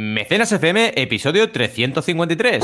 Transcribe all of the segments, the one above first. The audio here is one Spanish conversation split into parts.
Mecenas FM, episodio 353.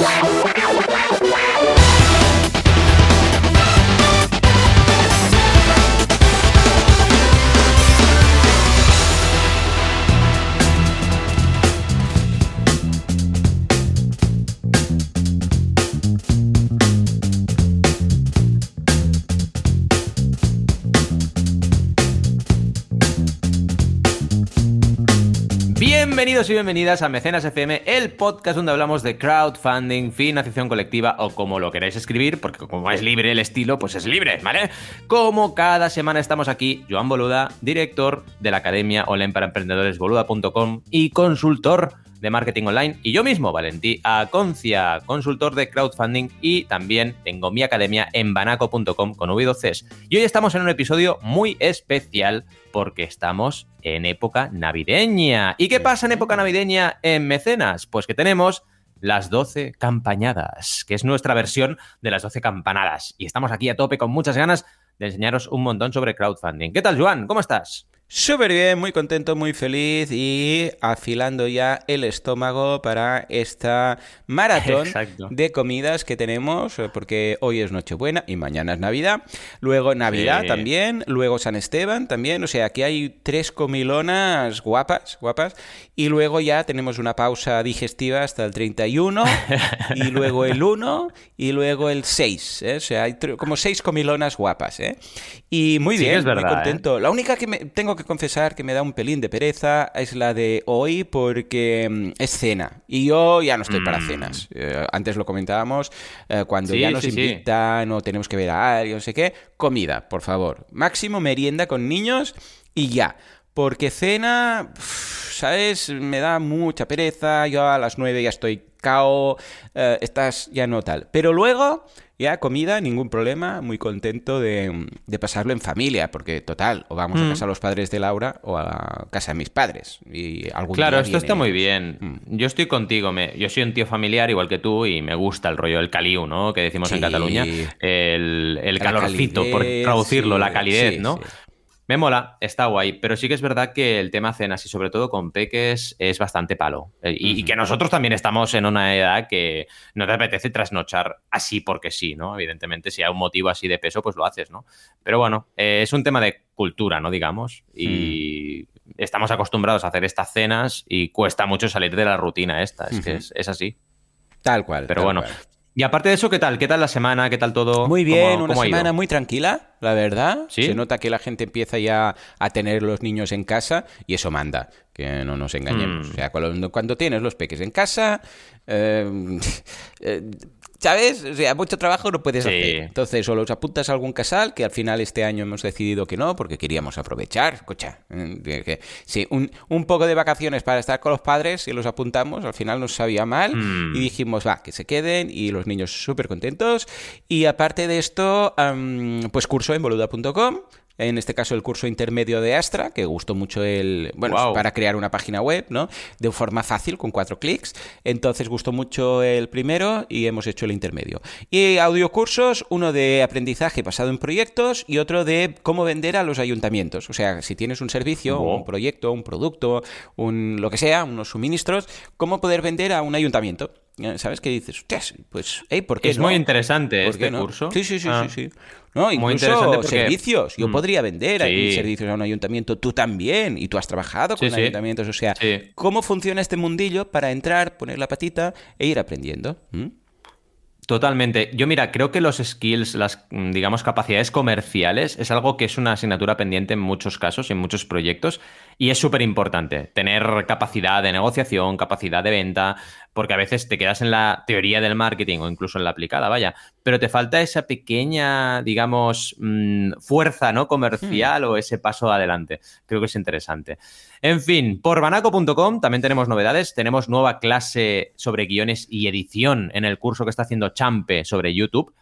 Y bienvenidas a Mecenas FM, el podcast donde hablamos de crowdfunding, financiación colectiva o como lo queráis escribir, porque como es libre el estilo, pues es libre, ¿vale? Como cada semana estamos aquí, Joan Boluda, director de la Academia Online para Emprendedores boluda.com y consultor de marketing online, y yo mismo, Valentí Aconcia, consultor de crowdfunding, y también tengo mi academia en banaco.com con V12. Y hoy estamos en un episodio muy especial porque estamos en época navideña. ¿Y qué pasa en época navideña en Mecenas? Pues que tenemos las 12 campañadas, que es nuestra versión de las 12 campanadas. Y estamos aquí a tope con muchas ganas de enseñaros un montón sobre crowdfunding. ¿Qué tal, Joan? ¿Cómo estás? Súper bien, muy contento, muy feliz y afilando ya el estómago para esta maratón de comidas que tenemos, porque hoy es Nochebuena y mañana es Navidad, luego Navidad también, luego San Esteban también, o sea, aquí hay tres comilonas guapas, guapas, y luego ya tenemos una pausa digestiva hasta el 31, y luego el 1, y luego el 6, ¿eh? o sea, hay como seis comilonas guapas, ¿eh? Y muy bien, es muy contento. ¿eh? La única que me tengo que confesar que me da un pelín de pereza es la de hoy porque mm, es cena y yo ya no estoy para mm. cenas. Eh, antes lo comentábamos, eh, cuando ya nos invitan o tenemos que ver a alguien, no sé qué, comida, por favor. Máximo merienda con niños y ya. Porque cena, ¿sabes? Me da mucha pereza, yo a las nueve ya estoy cao, eh, estás ya no tal. Pero luego ya, comida, ningún problema, muy contento de, pasarlo en familia, porque total, o vamos a mm. casa de los padres de Laura o a casa de mis padres. Y algún claro, esto está muy bien. Mm. Yo estoy contigo, me, yo soy un tío familiar igual que tú y me gusta el rollo del caliu, ¿no? Que decimos en Cataluña. El, calorcito, por traducirlo, la calidez, ¿no? Me mola, está guay, pero sí que es verdad que el tema cenas y sobre todo con peques es bastante palo. Eh, y, que nosotros también estamos en una edad que no te apetece trasnochar así porque sí, ¿no? Evidentemente, si hay un motivo así de peso, pues lo haces, ¿no? Pero bueno, eh, es un tema de cultura, ¿no? Digamos. Y hmm. estamos acostumbrados a hacer estas cenas y cuesta mucho salir de la rutina esta. Es que es, así. Tal cual. Pero bueno, y aparte de eso, ¿qué tal? ¿Qué tal la semana? ¿Qué tal todo? Muy bien, una semana muy tranquila, la verdad. Se nota que la gente empieza ya a tener los niños en casa y eso manda, que no nos engañemos. Mm. O sea, cuando, tienes los peques en casa, eh, eh, ¿Sabes? O sea, mucho trabajo no puedes hacer. Entonces, o los apuntas a algún casal, que al final este año hemos decidido que no, porque queríamos aprovechar. Escucha, eh, sí, un, un poco de vacaciones para estar con los padres y los apuntamos, al final nos sabía mal y hmm. dijimos, va, que se queden y los niños súper contentos. Y aparte de esto, pues curso en boluda.com en este caso el curso intermedio de Astra, que gustó mucho el, bueno, para crear una página web, ¿no? De forma fácil, con cuatro clics. Entonces gustó mucho el primero y hemos hecho el intermedio. Y audiocursos, uno de aprendizaje basado en proyectos y otro de cómo vender a los ayuntamientos. O sea, si tienes un servicio, un proyecto, un producto, un lo que sea, unos suministros, cómo poder vender a un ayuntamiento. ¿Sabes qué dices? Pues, hey, ¿por qué Es muy interesante este curso. Sí, sí, sí, sí, sí. No, incluso servicios. Yo mm. podría vender servicios a un ayuntamiento, tú también, y tú has trabajado con ayuntamientos. O sea, ¿cómo funciona este mundillo para entrar, poner la patita e ir aprendiendo? ¿Mm? Totalmente. Yo mira, creo que los skills, las, mm, digamos, capacidades comerciales es algo que es una asignatura pendiente en muchos casos y en muchos proyectos y es súper importante tener capacidad de negociación, capacidad de venta, porque a veces te quedas en la teoría del marketing o incluso en la aplicada, vaya, pero te falta esa pequeña, digamos, mm, fuerza ¿no? comercial hmm. o ese paso adelante. Creo que es interesante. En fin, por banaco.com también tenemos novedades. Tenemos nueva clase sobre guiones y edición en el curso que está haciendo Champe sobre YouTube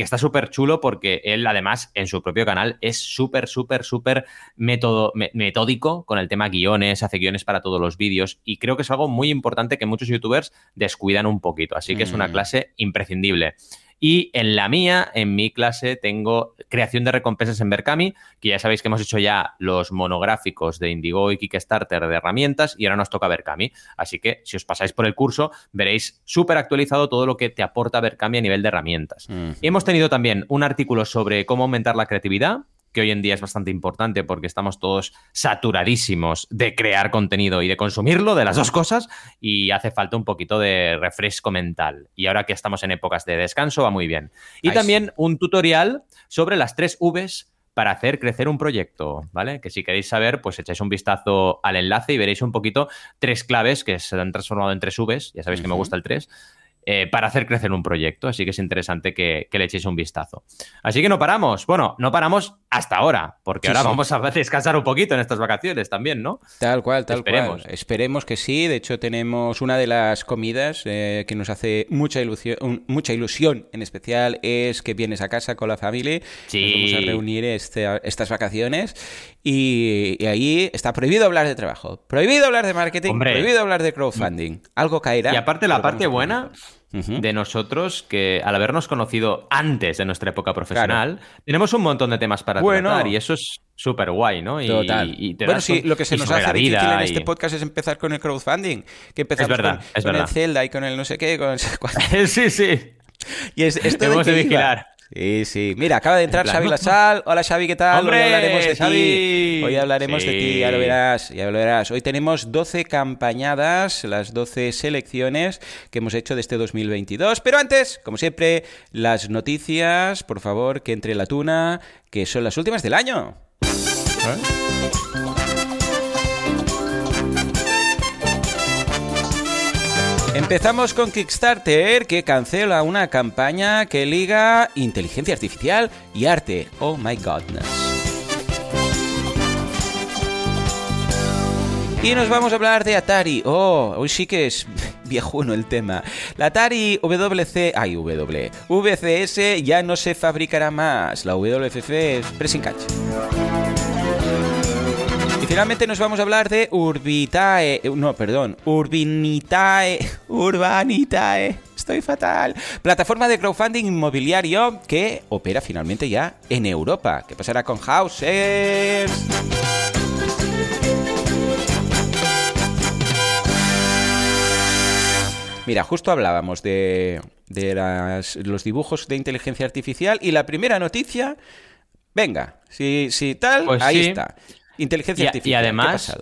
que está súper chulo porque él además en su propio canal es súper, súper, súper metódico con el tema guiones, hace guiones para todos los vídeos y creo que es algo muy importante que muchos youtubers descuidan un poquito, así que es una mm. clase imprescindible. Y en la mía, en mi clase, tengo creación de recompensas en Berkami, que ya sabéis que hemos hecho ya los monográficos de Indigo y Kickstarter de herramientas y ahora nos toca Berkami. Así que si os pasáis por el curso, veréis súper actualizado todo lo que te aporta Berkami a nivel de herramientas. Y hemos tenido también un artículo sobre cómo aumentar la creatividad, que hoy en día es bastante importante porque estamos todos saturadísimos de crear contenido y de consumirlo, de las dos cosas, y hace falta un poquito de refresco mental. Y ahora que estamos en épocas de descanso, va muy bien. Y también un tutorial sobre las tres Vs para hacer crecer un proyecto, ¿vale? Que si queréis saber, pues echáis un vistazo al enlace y veréis un poquito tres claves que se han transformado en tres Vs, ya sabéis que me gusta el 3, eh, para hacer crecer un proyecto. Así que es interesante que, le echéis un vistazo. Así que no paramos. Bueno, no paramos hasta ahora, porque ahora vamos a descansar un poquito en estas vacaciones también, ¿no? Tal cual, tal Esperemos. cual. Esperemos que sí. De hecho, tenemos una de las comidas eh, que nos hace mucha ilusión, mucha ilusión, en especial, es que vienes a casa con la familia. Sí. Nos vamos a reunir este, estas vacaciones. Y, ahí está prohibido hablar de trabajo, prohibido hablar de marketing, prohibido hablar de crowdfunding. Algo caerá. Y aparte, la parte buena de nosotros que al habernos conocido antes de nuestra época profesional, tenemos un montón de temas para tratar y eso es súper guay, ¿no? Y, Total. bueno, sí, lo que se nos hace difícil en este podcast es empezar con el crowdfunding, que empezamos con, el Zelda y con el no sé qué, con el... sí, sí. Y es esto de, vigilar. Sí, sí. Mira, acaba de entrar Xavi Lasal. Hola Xavi, ¿qué tal? Hoy hablaremos de ti. Hoy hablaremos de ti, ya lo verás, ya lo verás. Hoy tenemos 12 campañadas, las 12 selecciones que hemos hecho de este 2022. Pero antes, como siempre, las noticias, por favor, que entre la tuna, que son las últimas del año. ¿Eh? Empezamos con Kickstarter, que cancela una campaña que liga inteligencia artificial y arte. Oh my godness. Y nos vamos a hablar de Atari. Oh, hoy sí que es viejuno el tema. La Atari WC, ay W, VCS ya no se fabricará más. La WFF es pressing catch finalmente nos vamos a hablar de Urbitae. Eh, no, perdón. Urbinitae. Urbanitae. Estoy fatal. Plataforma de crowdfunding inmobiliario que opera finalmente ya en Europa. ¿Qué pasará con Houses? Mira, justo hablábamos de, los dibujos de inteligencia artificial y la primera noticia, venga, si, si tal, pues ahí está. Inteligencia artificial. Y además,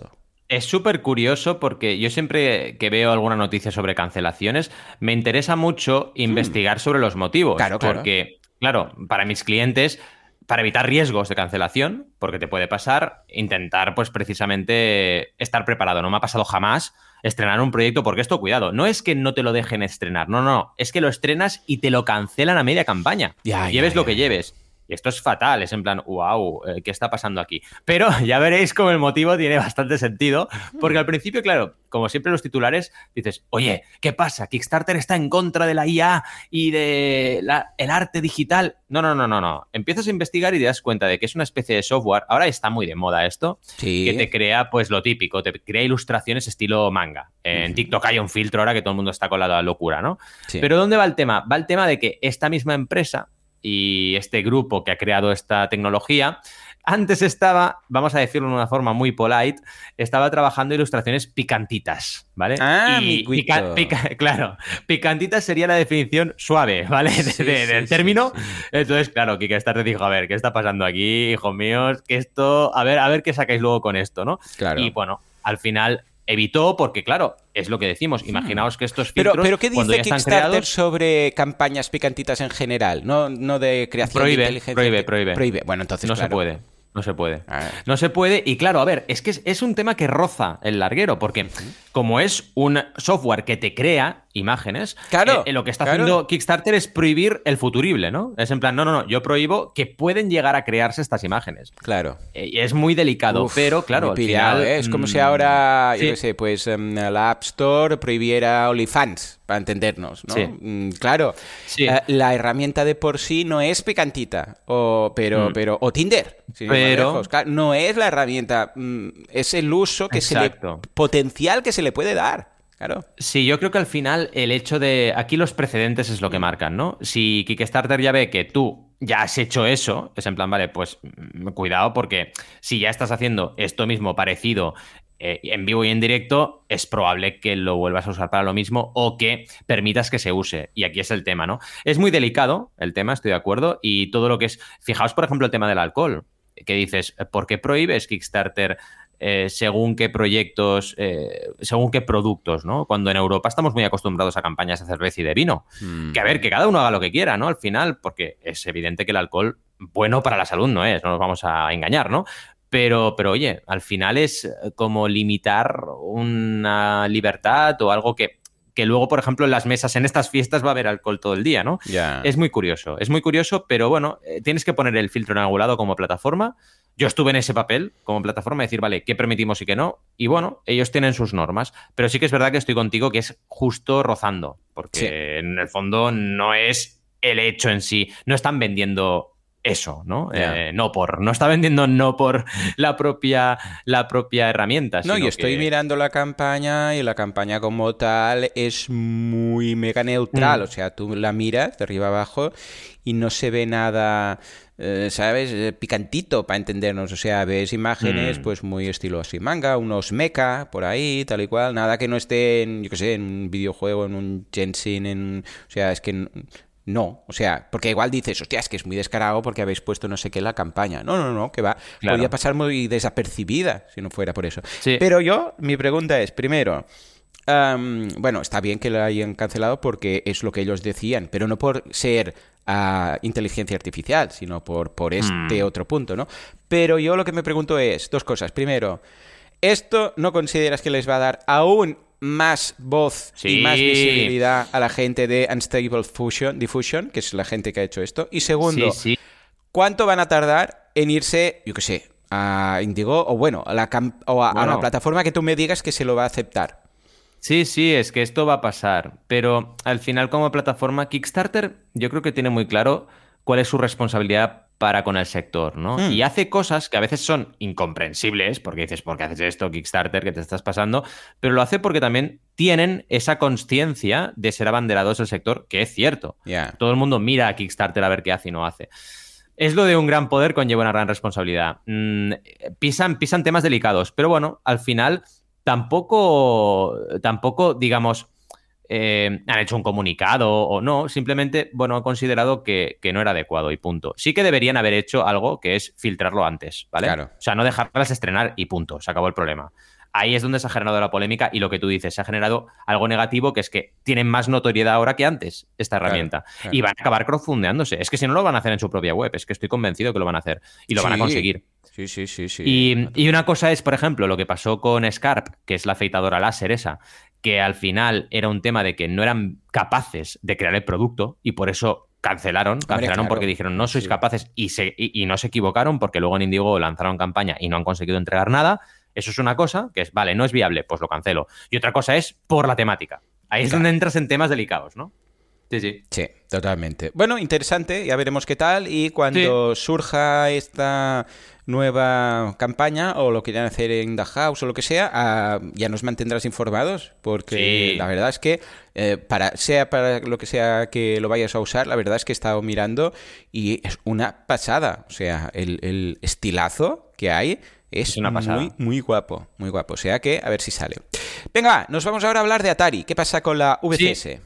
es súper curioso porque yo siempre que veo alguna noticia sobre cancelaciones, me interesa mucho hmm. investigar sobre los motivos. Claro, claro. Porque, claro, para mis clientes, para evitar riesgos de cancelación, porque te puede pasar, intentar, pues precisamente estar preparado. No me ha pasado jamás estrenar un proyecto, porque esto, cuidado, no es que no te lo dejen estrenar, no, no, es que lo estrenas y te lo cancelan a media campaña. Ya, lleves lo que lleves. Y esto es fatal, es en plan, wow, eh, ¿qué está pasando aquí? Pero ya veréis cómo el motivo tiene bastante sentido, porque al principio, claro, como siempre los titulares, dices, oye, ¿qué pasa? Kickstarter está en contra de la IA y de el arte digital. No, no, no, no, no. Empiezas a investigar y te das cuenta de que es una especie de software, ahora está muy de moda esto, que te crea pues lo típico, te crea ilustraciones estilo manga. En TikTok hay un filtro ahora que todo el mundo está con la locura, ¿no? Pero ¿dónde va el tema? Va el tema de que esta misma empresa y este grupo que ha creado esta tecnología, antes estaba, vamos a decirlo de una forma muy polite, estaba trabajando ilustraciones picantitas, ¿vale? Ah, y claro, picantitas sería la definición suave, ¿vale? del término. Entonces, claro, te dijo, a ver, ¿qué está pasando aquí, hijos míos? Que esto, a ver, a ver qué sacáis luego con esto, ¿no? Claro. Y bueno, al final evitó porque, claro, es lo que decimos. Imaginaos que estos filtros, pero, pero ¿qué dice Kickstarter sobre campañas picantitas en general? No, no de creación prohíbe, de inteligencia. Prohíbe, prohíbe. Prohíbe. Bueno, entonces no se puede. No se puede. No se puede. Y claro, a ver, es que es, un tema que roza el larguero, porque como es un software que te crea imágenes, claro, eh, lo que está haciendo Kickstarter es prohibir el futurible, ¿no? Es en plan, no, no, no, yo prohibo que pueden llegar a crearse estas imágenes. Claro. Eh, es muy delicado, pero claro, ¿eh? Es como si mm, ahora, yo qué sé, pues em, la App Store prohibiera OnlyFans, para entendernos, ¿no? Mm, claro, la herramienta de por sí no es picantita, o, pero, mm. pero, o Tinder, pero no es la herramienta, es el uso que se le, potencial que se le puede dar. Claro. Sí, yo creo que al final el hecho de. Aquí los precedentes es lo que marcan, ¿no? Si Kickstarter ya ve que tú ya has hecho eso, es en plan, vale, pues mm, cuidado, porque si ya estás haciendo esto mismo parecido eh, en vivo y en directo, es probable que lo vuelvas a usar para lo mismo o que permitas que se use. Y aquí es el tema, ¿no? Es muy delicado el tema, estoy de acuerdo, y todo lo que es. Fijaos, por ejemplo, el tema del alcohol, que dices, ¿por qué prohíbes Kickstarter eh, según qué proyectos, eh, según qué productos, ¿no? Cuando en Europa estamos muy acostumbrados a campañas de cerveza y de vino. Mm. Que a ver, que cada uno haga lo que quiera, ¿no? Al final, porque es evidente que el alcohol bueno para la salud no es, no nos vamos a engañar, ¿no? Pero, pero oye, al final es como limitar una libertad o algo que, que luego, por ejemplo, en las mesas, en estas fiestas va a haber alcohol todo el día, ¿no? Es muy curioso, es muy curioso, pero bueno, eh, tienes que poner el filtro en algún lado como plataforma. Yo estuve en ese papel como plataforma, decir, vale, ¿qué permitimos y qué no? Y bueno, ellos tienen sus normas, pero sí que es verdad que estoy contigo que es justo rozando, porque en el fondo no es el hecho en sí, no están vendiendo eso, ¿no? Eh, no por, no está vendiendo no por la propia, la propia herramienta. No, y estoy mirando la campaña y la campaña como tal es muy mega neutral, mm. o sea, tú la miras de arriba abajo y no se ve nada, eh, ¿sabes? Eh, picantito para entendernos, o sea, ves imágenes mm. pues muy estilo así manga, unos mecha por ahí, tal y cual, nada que no esté en, yo qué sé, en un videojuego, en un Genshin, en, o sea, es que no, o sea, porque igual dices, hostia, es que es muy descarado porque habéis puesto no sé qué en la campaña. No, no, no, que va. Podría pasar muy desapercibida si no fuera por eso. Pero yo, mi pregunta es, primero, bueno, está bien que lo hayan cancelado porque es lo que ellos decían, pero no por ser ah, inteligencia artificial, sino por, por este mm. otro punto, ¿no? Pero yo lo que me pregunto es dos cosas. Primero, ¿esto no consideras que les va a dar aún más voz y más visibilidad a la gente de Unstable Fusion, Diffusion, que es la gente que ha hecho esto. Y segundo, ¿cuánto van a tardar en irse, yo qué sé, a Indigo o bueno, a la, o a, la plataforma que tú me digas que se lo va a aceptar? Sí, sí, es que esto va a pasar, pero al final como plataforma Kickstarter yo creo que tiene muy claro cuál es su responsabilidad para con el sector, ¿no? Hmm. Y hace cosas que a veces son incomprensibles, porque dices, ¿por qué haces esto, Kickstarter, que te estás pasando? Pero lo hace porque también tienen esa conciencia de ser abanderados del sector, que es cierto. Todo el mundo mira a Kickstarter a ver qué hace y no hace. Es lo de un gran poder conlleva una gran responsabilidad. Mm, pisan, pisan temas delicados, pero bueno, al final tampoco, tampoco, digamos, eh, han hecho un comunicado o no, simplemente, bueno, han considerado que, no era adecuado y punto. Sí que deberían haber hecho algo que es filtrarlo antes, ¿vale? Claro. O sea, no dejarlas estrenar y punto, se acabó el problema. Ahí es donde se ha generado la polémica y lo que tú dices, se ha generado algo negativo que es que tienen más notoriedad ahora que antes esta herramienta y van a acabar crowdfundeándose. Es que si no lo van a hacer en su propia web, es que estoy convencido que lo van a hacer y lo van a conseguir. Sí, sí, sí, sí. Y, y, una cosa es, por ejemplo, lo que pasó con Scarp, que es la afeitadora láser esa, que al final era un tema de que no eran capaces de crear el producto y por eso cancelaron, cancelaron porque dijeron no sois capaces y, se, y, no se equivocaron porque luego en Indigo lanzaron campaña y no han conseguido entregar nada. Eso es una cosa que es, vale, no es viable, pues lo cancelo. Y otra cosa es por la temática. Ahí es donde entras en temas delicados, ¿no? Sí, sí. Sí, totalmente. Bueno, interesante, ya veremos qué tal y cuando surja esta nueva campaña o lo quieran hacer en The House o lo que sea, ah, ya nos mantendrás informados, porque la verdad es que eh, para sea para lo que sea que lo vayas a usar, la verdad es que he estado mirando y es una pasada. O sea, el, estilazo que hay es una muy, muy guapo, muy guapo. O sea que a ver si sale. Venga, nos vamos ahora a hablar de Atari. ¿Qué pasa con la VCS?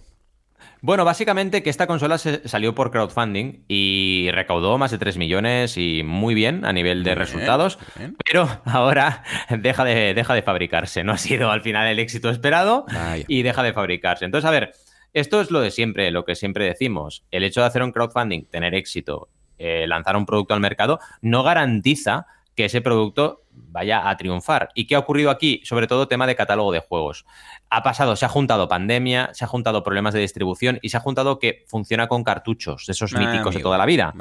Bueno, básicamente que esta consola se salió por crowdfunding y recaudó más de 3 millones y muy bien a nivel de resultados, pero ahora deja de, deja de fabricarse. No ha sido al final el éxito esperado y deja de fabricarse. Entonces, a ver, esto es lo de siempre, lo que siempre decimos. El hecho de hacer un crowdfunding, tener éxito, eh, lanzar un producto al mercado, no garantiza que ese producto vaya a triunfar. ¿Y qué ha ocurrido aquí? Sobre todo tema de catálogo de juegos. Ha pasado, se ha juntado pandemia, se ha juntado problemas de distribución y se ha juntado que funciona con cartuchos, esos ah, míticos de toda la vida.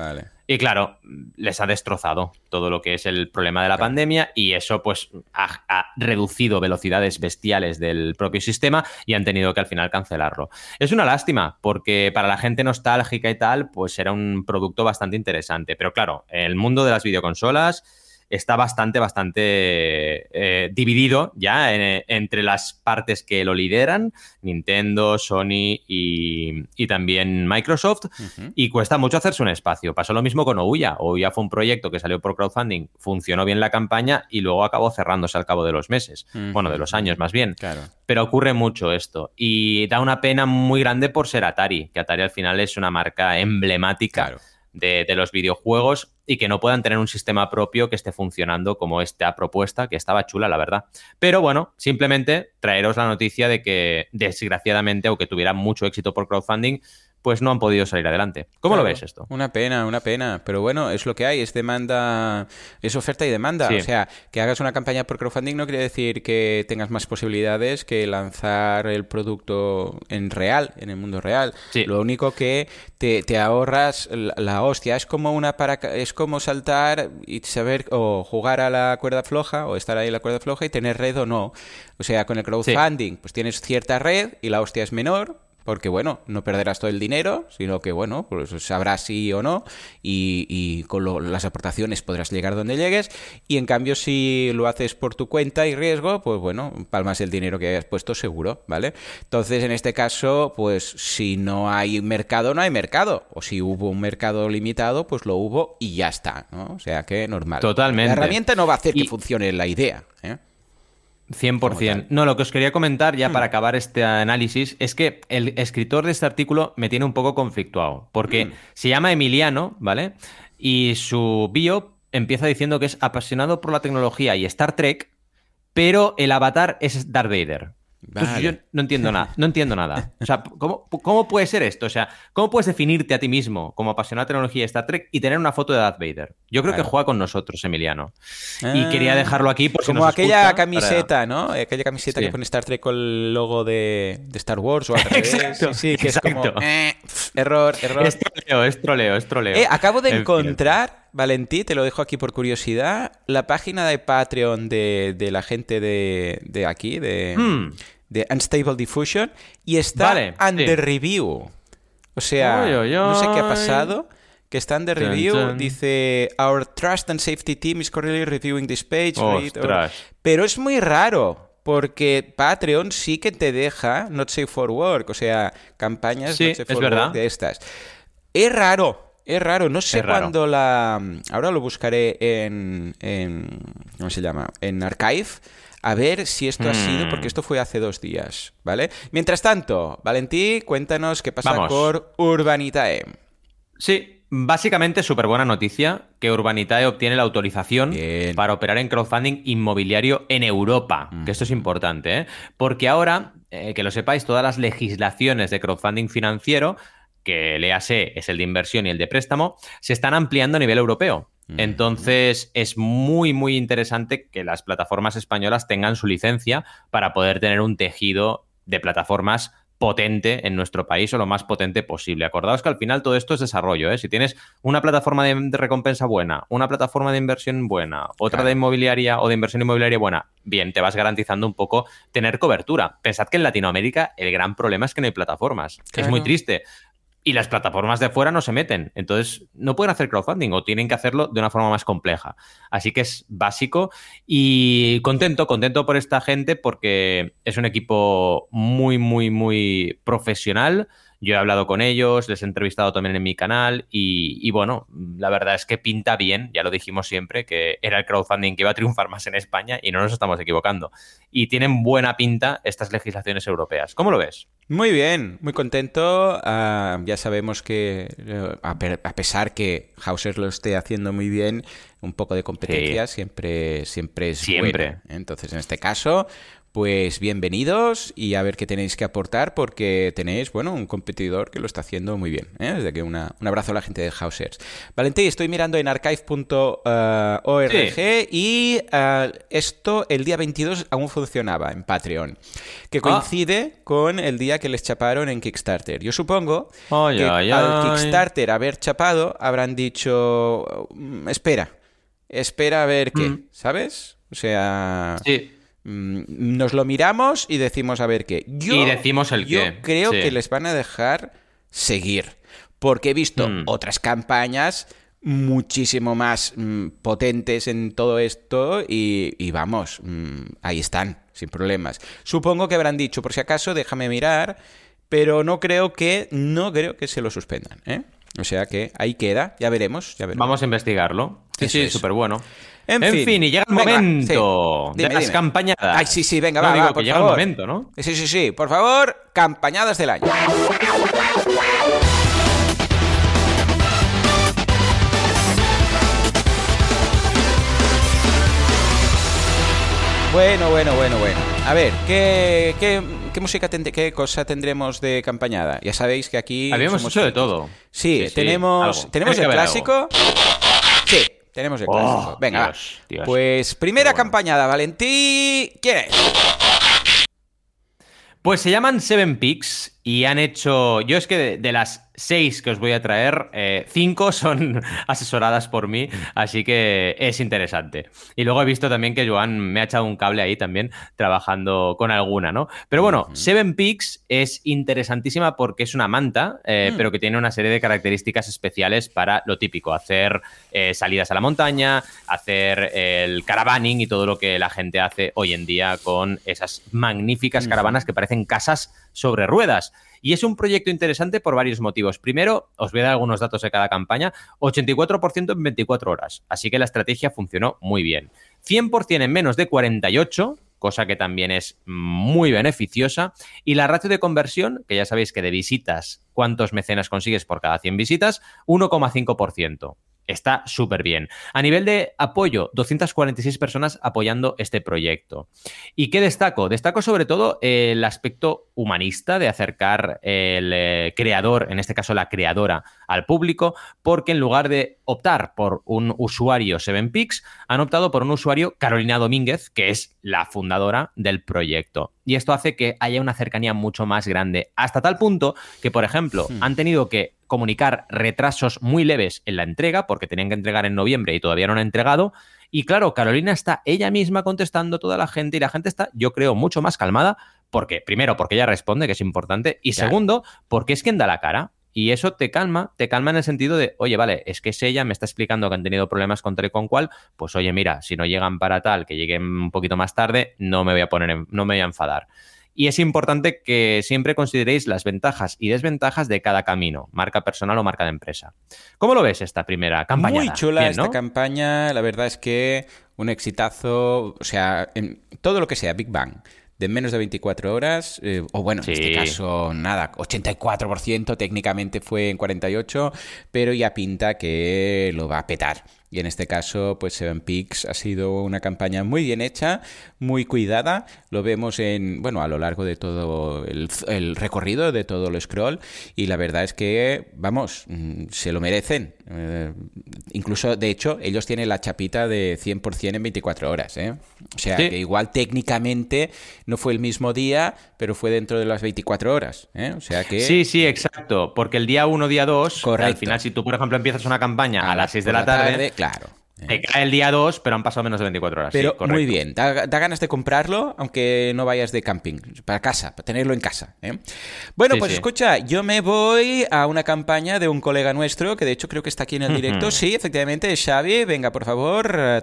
Y claro, les ha destrozado todo lo que es el problema de la pandemia y eso pues ha, ha, reducido velocidades bestiales del propio sistema y han tenido que al final cancelarlo. Es una lástima porque para la gente nostálgica y tal pues era un producto bastante interesante. Pero claro, el mundo de las videoconsolas está bastante, bastante eh, dividido ya entre las partes que lo lideran, Nintendo, Sony y, también Microsoft, y cuesta mucho hacerse un espacio. Pasó lo mismo con Ouya. Ouya fue un proyecto que salió por crowdfunding, funcionó bien la campaña y luego acabó cerrándose al cabo de los meses, bueno, de los años más bien. Claro. Pero ocurre mucho esto y da una pena muy grande por ser Atari, que Atari al final es una marca emblemática de, los videojuegos y que no puedan tener un sistema propio que esté funcionando como esta propuesta, que estaba chula, la verdad. Pero bueno, simplemente traeros la noticia de que, desgraciadamente, aunque tuviera mucho éxito por crowdfunding, pues no han podido salir adelante. ¿Cómo lo ves esto? Una pena, una pena. Pero bueno, es lo que hay, es demanda, es oferta y demanda. O sea, que hagas una campaña por crowdfunding no quiere decir que tengas más posibilidades que lanzar el producto en real, en el mundo real. Lo único que te, ahorras la, hostia. Es como una para, es como saltar y saber o jugar a la cuerda floja o estar ahí en la cuerda floja y tener red o no. O sea, con el crowdfunding, pues tienes cierta red y la hostia es menor, porque bueno, no perderás todo el dinero, sino que bueno, pues sabrás sí o no y, con las aportaciones podrás llegar donde llegues y en cambio si lo haces por tu cuenta y riesgo, pues bueno, palmas el dinero que hayas puesto seguro, ¿vale? Entonces en este caso, pues si no hay mercado, no hay mercado, o si hubo un mercado limitado, pues lo hubo y ya está, ¿no? O sea que normal. Totalmente. La herramienta no va a hacer que funcione la idea, ¿eh? 100%. No, lo que os quería comentar ya para hmm. acabar este análisis es que el escritor de este artículo me tiene un poco conflictuado, porque hmm. se llama Emiliano, ¿vale? Y su bio empieza diciendo que es apasionado por la tecnología y Star Trek, pero el avatar es Darth Vader yo no entiendo nada, no entiendo nada. O sea, ¿cómo, ¿cómo, puede ser esto? O sea, ¿cómo puedes definirte a ti mismo como apasionado de tecnología de Star Trek y tener una foto de Darth Vader? Yo creo que juega con nosotros, Emiliano. y quería dejarlo aquí por Como aquella camiseta, ¿no? Aquella camiseta que pone Star Trek con el logo de, Star Wars o al revés. Exacto, sí, que es como... Eh, error, error. Es troleo, es troleo, es troleo. Eh, acabo de encontrar... Valentí, te lo dejo aquí por curiosidad, la página de Patreon de, de la gente de, de aquí, de, hmm de Unstable Diffusion y está under review. O sea, no sé qué ha pasado. Que está under review. Dice: Our Trust and Safety Team is currently reviewing this page. Pero es muy raro. Porque Patreon sí que te deja Not Safe for Work. O sea, campañas Not Safe for Work de estas. Es raro. Es raro, no sé cuándo la. Ahora lo buscaré en, en. ¿Cómo se llama? En Archive a ver si esto ha sido, porque hmm. esto fue hace dos días, ¿vale? Mientras tanto, Valentí, cuéntanos qué pasa con Urbanitae. Sí, básicamente súper buena noticia que Urbanitae obtiene la autorización para operar en crowdfunding inmobiliario en Europa, que esto es importante, ¿eh? Porque ahora, eh, que lo sepáis, todas las legislaciones de crowdfunding financiero que el EAC es el de inversión y el de préstamo, se están ampliando a nivel europeo. Entonces es muy, muy interesante que las plataformas españolas tengan su licencia para poder tener un tejido de plataformas potente en nuestro país o lo más potente posible. Acordaos que al final todo esto es desarrollo. ¿eh? Si tienes una plataforma de, recompensa buena, una plataforma de inversión buena, otra de inmobiliaria o de inversión inmobiliaria buena, bien, te vas garantizando un poco tener cobertura. Pensad que en Latinoamérica el gran problema es que no hay plataformas. Es muy triste y las plataformas de fuera no se meten. Entonces, no pueden hacer crowdfunding o tienen que hacerlo de una forma más compleja. Así que es básico y contento, contento por esta gente porque es un equipo muy, muy, muy profesional. Yo he hablado con ellos, les he entrevistado también en mi canal y, bueno, la verdad es que pinta bien, ya lo dijimos siempre, que era el crowdfunding que iba a triunfar más en España y no nos estamos equivocando. Y tienen buena pinta estas legislaciones europeas. ¿Cómo lo ves? Muy bien, muy contento. Ah, ya sabemos que, eh, a, pesar que Hauser lo esté haciendo muy bien, un poco de competencia siempre, siempre es siempre. Entonces, en este caso, pues bienvenidos y a ver qué tenéis que aportar porque tenéis, bueno, un competidor que lo está haciendo muy bien. ¿eh? Desde que un abrazo a la gente de Hausers. Valentín, estoy mirando en archive.org y uh, esto el día 22 aún funcionaba en Patreon, que ah. coincide con el día que les chaparon en Kickstarter. Yo supongo que al Kickstarter haber chapado habrán dicho, mm, espera, espera a ver qué, mm. ¿sabes? O sea... Sí. Mm, nos lo miramos y decimos a ver qué. Yo, y decimos el yo creo que les van a dejar seguir. Porque he visto mm. otras campañas muchísimo más mm, potentes en todo esto y, vamos, ahí están, sin problemas. Supongo que habrán dicho, por si acaso, déjame mirar, pero no creo que, no creo que se lo suspendan, ¿eh? O sea que ahí queda, ya veremos, ya veremos. Vamos a investigarlo. Sí, sí, súper bueno. En, fin, y llega el momento de las campañadas. Ay, sí, sí, venga, va, va, llega el momento, ¿no? Sí, sí, sí, por favor, campañadas del año. Bueno, bueno, bueno, bueno. A ver, ¿qué, qué, música, qué cosa tendremos de campañada? Ya sabéis que aquí... Habíamos hecho de todo. Sí, tenemos, ¿tenemos el clásico. Sí, tenemos el oh, clásico. Venga, Pues primera campañada, Valentí. ¿Quién es? Pues se llaman Seven Peaks y han hecho. Yo es que de, las seis que os voy a traer, eh, cinco son asesoradas por mí, así que es interesante. Y luego he visto también que Joan me ha echado un cable ahí también trabajando con alguna, ¿no? Pero bueno, Seven Peaks es interesantísima porque es una manta, eh, mm. pero que tiene una serie de características especiales para lo típico: hacer eh, salidas a la montaña, hacer el caravaning y todo lo que la gente hace hoy en día con esas magníficas caravanas que parecen casas sobre ruedas. Y es un proyecto interesante por varios motivos. Primero, os voy a dar algunos datos de cada campaña. 84% en 24 horas. Así que la estrategia funcionó muy bien. 100% en menos de 48, cosa que también es muy beneficiosa. Y la ratio de conversión, que ya sabéis que de visitas, ¿cuántos mecenas consigues por cada 100 visitas? 1,5% está súper bien. A nivel de apoyo, 246 personas apoyando este proyecto. ¿Y qué destaco? Destaco sobre todo el aspecto humanista de acercar el eh, creador, en este caso la creadora, al público, porque en lugar de optar por un usuario 7pix, han optado por un usuario Carolina Domínguez, que es la fundadora del proyecto. Y esto hace que haya una cercanía mucho más grande, hasta tal punto que, por ejemplo, hmm. han tenido que comunicar retrasos muy leves en la entrega, porque tenían que entregar en noviembre y todavía no han entregado. Y claro, Carolina está ella misma contestando a toda la gente y la gente está, yo creo, mucho más calmada, porque, primero, porque ella responde, que es importante, y segundo, porque es quien da la cara. Y eso te calma, te calma en el sentido de, oye, vale, es que es ella, me está explicando que han tenido problemas con tal y con cual, pues oye, mira, si no llegan para tal, que lleguen un poquito más tarde, no me voy a poner, no me voy a enfadar. Y es importante que siempre consideréis las ventajas y desventajas de cada camino, marca personal o marca de empresa. ¿Cómo lo ves esta primera campaña? Muy chula esta campaña, la verdad es que un exitazo, o sea, en todo lo que sea Big Bang, de menos de 24 horas, eh, o bueno, en este caso nada, 84% técnicamente fue en 48, pero ya pinta que lo va a petar. Y en este caso, pues Seven Peaks ha sido una campaña muy bien hecha, muy cuidada. Lo vemos en, bueno, a lo largo de todo el, recorrido, de todo el scroll. Y la verdad es que, vamos, mm, se lo merecen. Eh, incluso, de hecho, ellos tienen la chapita de 100% en 24 horas. ¿eh? O sea, que igual técnicamente no fue el mismo día, pero fue dentro de las 24 horas. ¿eh? O sea que... Sí, sí, exacto. Porque el día 1, día 2, al final, si tú, por ejemplo, empiezas una campaña a, las 6 de la, tarde Claro. Te cae el día 2, pero han pasado menos de 24 horas. Pero muy bien, da, ganas de comprarlo, aunque no vayas de camping, para casa, para tenerlo en casa. ¿eh? Bueno, pues escucha, yo me voy a una campaña de un colega nuestro, que de hecho creo que está aquí en el directo. sí, efectivamente, es Xavi. Venga, por favor, eh,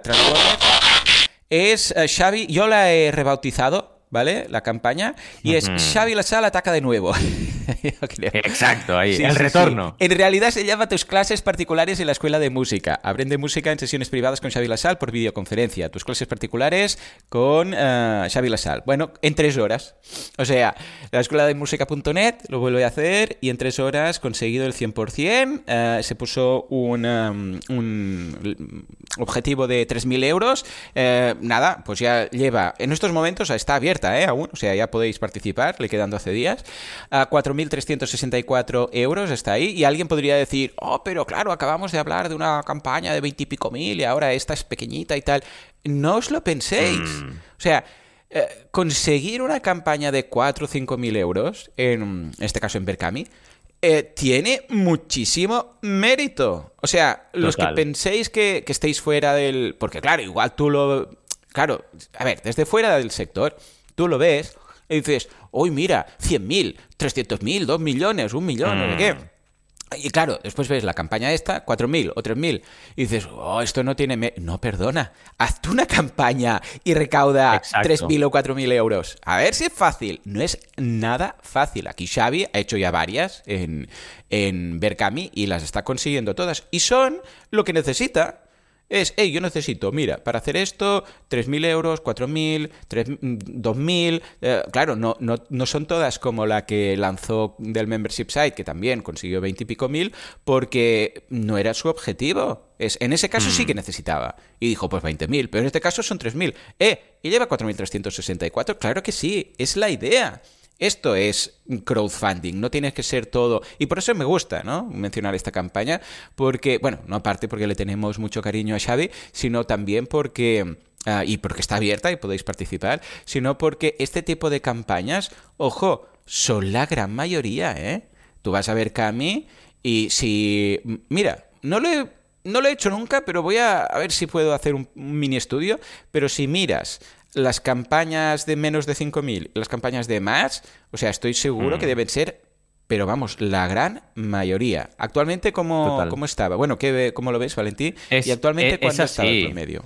Es eh, Xavi, yo la he rebautizado ¿vale? La campaña. Y es Xavi Lasal ataca de nuevo. Exacto, ahí, el retorno. En realidad se llama tus clases particulares en la escuela de música. Aprende música en sesiones privadas con Xavi Lasal por videoconferencia. Tus clases particulares con uh, Xavi Lasal. Bueno, en tres horas. O sea, la escuela de música.net lo vuelve a hacer y en tres horas conseguido el 100%. Eh, se puso un, um, un objetivo de 3.000 euros. Eh, nada, pues ya lleva, en estos momentos está abierto ¿eh? Aún, o sea, ya podéis participar, le quedan 12 días. A 4.364 euros está ahí. Y alguien podría decir, oh, pero claro, acabamos de hablar de una campaña de 20 y pico mil y ahora esta es pequeñita y tal. No os lo penséis. Mm. O sea, eh, conseguir una campaña de 4 o 5 mil euros, en, este caso en Berkami, eh, tiene muchísimo mérito. O sea, los que penséis que, que estéis fuera del... Porque claro, igual tú lo... Claro, a ver, desde fuera del sector, tú lo ves y dices, uy, mira, 100.000, 300.000, 2 millones, un millón, no sé qué. Mm. Y claro, después ves la campaña esta, 4.000 o 3.000, y dices, oh, esto no tiene... No, perdona, haz tú una campaña y recauda 3.000 o 4.000 euros. A ver si es fácil. No es nada fácil. Aquí Xavi ha hecho ya varias en, en Berkami y las está consiguiendo todas. Y son lo que necesita es, hey, yo necesito, mira, para hacer esto, 3.000 euros, 4.000, 2.000. Mm, eh, claro, no, no, no, son todas como la que lanzó del membership site, que también consiguió 20 y pico mil, porque no era su objetivo. Es, en ese caso sí que mm. necesitaba. Y dijo, pues 20.000, pero en este caso son 3.000. Eh, y lleva 4.364. Claro que sí, es la idea. Esto es crowdfunding, no tienes que ser todo. Y por eso me gusta, ¿no? Mencionar esta campaña, porque, bueno, no aparte porque le tenemos mucho cariño a Xavi, sino también porque. Ah, y porque está abierta y podéis participar, sino porque este tipo de campañas, ojo, son la gran mayoría, ¿eh? Tú vas a ver Cami y si. Mira, no lo he, no lo he hecho nunca, pero voy a, a ver si puedo hacer un mini estudio. Pero si miras las campañas de menos de 5.000 las campañas de más, o sea, estoy seguro que mm. deben ser, pero vamos, la gran mayoría. Actualmente, ¿cómo, ¿cómo estaba? Bueno, ¿qué, ¿cómo lo ves, Valentín? y actualmente, ¿cuánto está el promedio?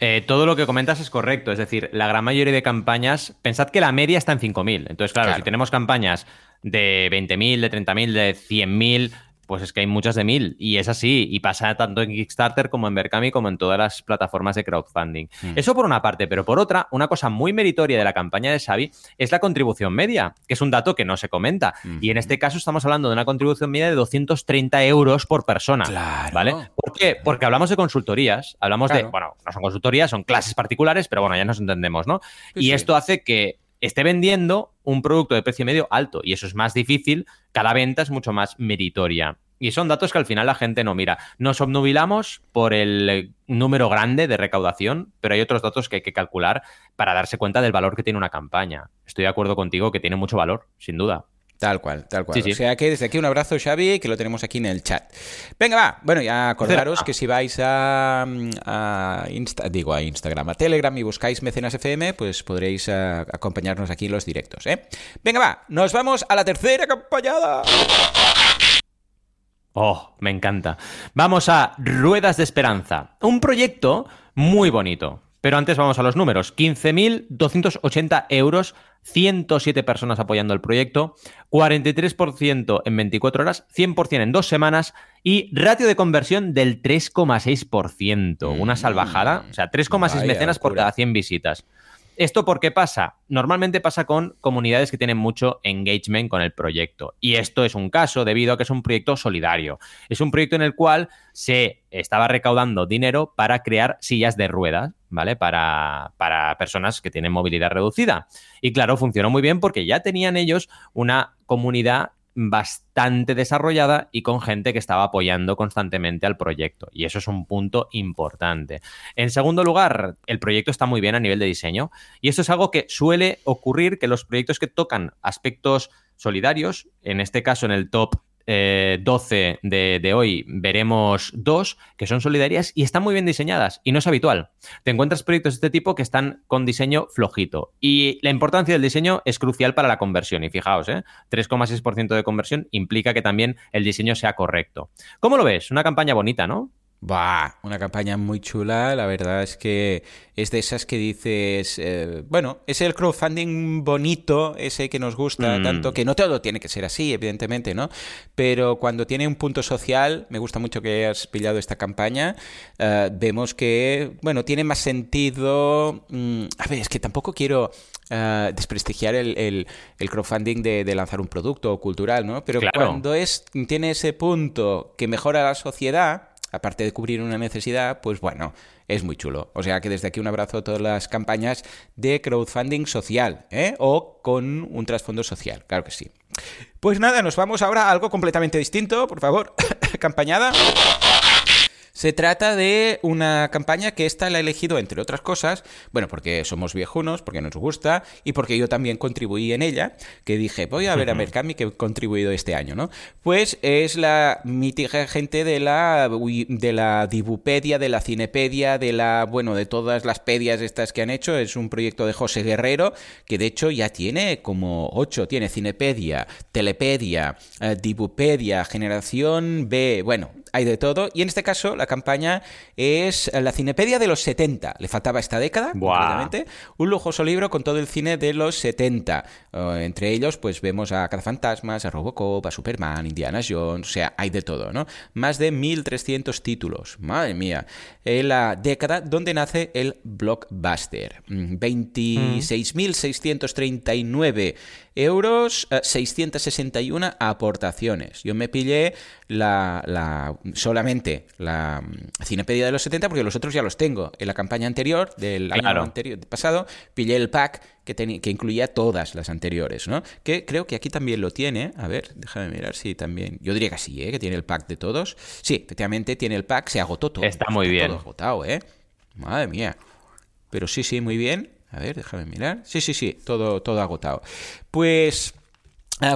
Eh, todo lo que comentas es correcto, es decir, la gran mayoría de campañas, pensad que la media está en 5.000. Entonces, claro, si tenemos campañas de 20.000, de 30.000, de 100.000, pues es que hay muchas de mil. Y es así. Y pasa tanto en Kickstarter como en Berkami como en todas las plataformas de crowdfunding. Hmm. Eso por una parte. Pero por otra, una cosa muy meritoria de la campaña de Xavi es la contribución media, que es un dato que no se comenta. Y en este caso estamos hablando de una contribución media de 230 euros por persona. ¿Vale? ¿Por qué? Porque hablamos de consultorías. Hablamos de, bueno, no son consultorías, son clases particulares, pero bueno, ya nos entendemos, ¿no? y esto hace que esté vendiendo un producto de precio medio alto y eso es más difícil, cada venta es mucho más meritoria. Y son datos que al final la gente no mira. Nos obnubilamos por el número grande de recaudación, pero hay otros datos que hay que calcular para darse cuenta del valor que tiene una campaña. Estoy de acuerdo contigo que tiene mucho valor, sin duda. Tal cual, tal cual. O sea que desde aquí un abrazo, Xavi, que lo tenemos aquí en el chat. Venga, va. Bueno, ya acordaros que si vais a, a digo a Instagram, a Telegram y buscáis Mecenas FM, pues podréis eh, acompañarnos aquí en los directos, ¿eh? Venga, va. Nos vamos a la tercera acompañada. Oh, me encanta. Vamos a Ruedas de Esperanza. Un proyecto muy bonito. Pero antes vamos a los números. 15.280 euros 107 personas apoyando el proyecto, 43% en 24 horas, 100% en dos semanas y ratio de conversión del 3,6%. Una salvajada. O sea, 3,6 mecenas por cada 100 visitas. ¿Esto por qué pasa? Normalmente pasa con comunidades que tienen mucho engagement con el proyecto. Y esto es un caso debido a que es un proyecto solidario. Es un proyecto en el cual se estaba recaudando dinero para crear sillas de ruedas, ¿vale? Para, para personas que tienen movilidad reducida. Y claro, funcionó muy bien porque ya tenían ellos una comunidad bastante desarrollada y con gente que estaba apoyando constantemente al proyecto. Y eso es un punto importante. En segundo lugar, el proyecto está muy bien a nivel de diseño. Y esto es algo que suele ocurrir que los proyectos que tocan aspectos solidarios, en este caso en el top 12 eh, de, hoy veremos dos que son solidarias y están muy bien diseñadas y no es habitual. Te encuentras proyectos de este tipo que están con diseño flojito y la importancia del diseño es crucial para la conversión y fijaos, ¿eh? 3,6% de conversión implica que también el diseño sea correcto. ¿Cómo lo ves? Una campaña bonita, ¿no? Bah, una campaña muy chula, la verdad es que es de esas que dices, eh, bueno, es el crowdfunding bonito, ese que nos gusta mm. tanto, que no todo tiene que ser así, evidentemente, ¿no? Pero cuando tiene un punto social, me gusta mucho que hayas pillado esta campaña, eh, vemos que, bueno, tiene más sentido, mm, a ver, es que tampoco quiero eh, desprestigiar el, crowdfunding de, lanzar un producto cultural, ¿no? Pero cuando es, tiene ese punto que mejora la sociedad, aparte de cubrir una necesidad, pues bueno, es muy chulo. O sea que desde aquí un abrazo a todas las campañas de crowdfunding social, ¿eh? O con un trasfondo social, claro que sí. Pues nada, nos vamos ahora a algo completamente distinto, por favor, campañada. Se trata de una campaña que esta la he elegido, entre otras cosas, bueno, porque somos viejunos, porque nos gusta y porque yo también contribuí en ella, que dije, voy a ver a Mercami que he contribuido este año, ¿no? Pues es la mítica gente de la, de la Dibupedia, de la Cinepedia, de la, bueno, de todas las pedias estas que han hecho. Es un proyecto de José Guerrero, que de hecho ya tiene como ocho, tiene Cinepedia, Telepedia, eh, Dibupedia, Generación B, bueno, hay de todo. Y en este caso, la campaña es la Cinepedia de los 70. Le faltaba esta década, Un lujoso libro con todo el cine de los 70. entre ellos, pues vemos a Cazafantasmas, a Robocop, a Superman, Indiana Jones. O sea, hay de todo, ¿no? Más de 1300 títulos. Madre mía. En la década donde nace el blockbuster. 26.639 euros, 661 eh, aportaciones. Yo me pillé la, la, solamente la mm, Cinepedia de los 70 porque los otros ya los tengo. En la campaña anterior, del año anterior, pasado, pillé el pack que, que incluía todas las anteriores, ¿no? Que creo que aquí también lo tiene. A ver, déjame mirar si también... Yo diría que sí, ¿eh? Que tiene el pack de todos. Sí, efectivamente tiene el pack, se agotó todo. Está muy bien. Todo agotado, ¿eh? Madre mía. Pero sí, sí, muy bien. A ver, déjame mirar. Sí, sí, sí, todo, todo agotado. Pues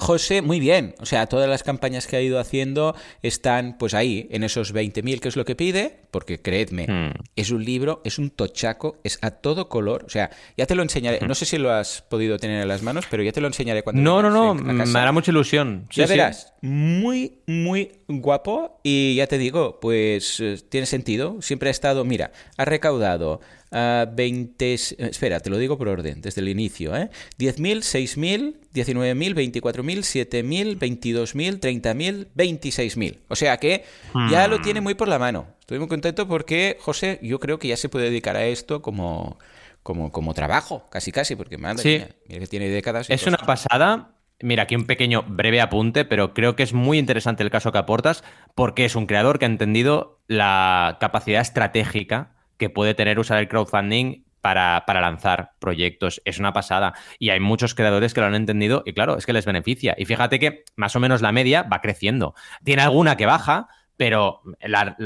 José, muy bien. O sea, todas las campañas que ha ido haciendo están pues ahí, en esos 20.000, que es lo que pide, porque creedme, hmm. es un libro, es un tochaco, es a todo color. O sea, ya te lo enseñaré. Hmm. No sé si lo has podido tener en las manos, pero ya te lo enseñaré cuando... No, no, no, me hará mucha ilusión. ya verás, muy, muy guapo y ya te digo, pues eh, tiene sentido. Siempre ha estado, mira, ha recaudado 20... Espera, te lo digo por orden, desde el inicio. ¿eh? 10.000, 6.000, 19.000, 24.000, 7.000, 22.000, 30.000, 26.000. O sea que ya lo tiene muy por la mano. Estoy muy contento porque José, yo creo que ya se puede dedicar a esto como, como, como trabajo, casi casi, porque madre mira que tiene décadas. Es una pasada. Mira, aquí un pequeño breve apunte, pero creo que es muy interesante el caso que aportas porque es un creador que ha entendido la capacidad estratégica que puede tener usar el crowdfunding para, para, lanzar proyectos. Es una pasada. Y hay muchos creadores que lo han entendido y claro, es que les beneficia. Y fíjate que más o menos la media va creciendo. Tiene alguna que baja, pero la,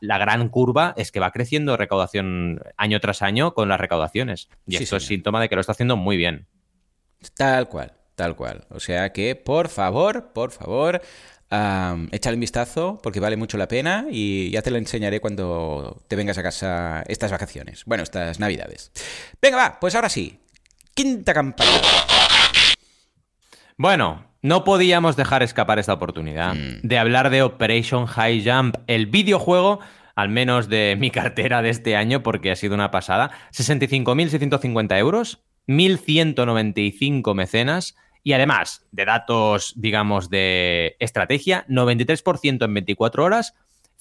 gran curva es que va creciendo recaudación año tras año con las recaudaciones. Y eso es síntoma de que lo está haciendo muy bien. Tal cual, tal cual. O sea que, por favor, por favor, échale un vistazo porque vale mucho la pena y ya te lo enseñaré cuando te vengas a casa estas vacaciones. Bueno, estas navidades. Venga, va, pues ahora sí. Quinta campaña. Bueno, no podíamos dejar escapar esta oportunidad mm. de hablar de Operation High Jump, el videojuego, al menos de mi cartera de este año, porque ha sido una pasada. 65.650 euros, 1.195 mecenas y además de datos, digamos, de estrategia, 93% en 24 horas,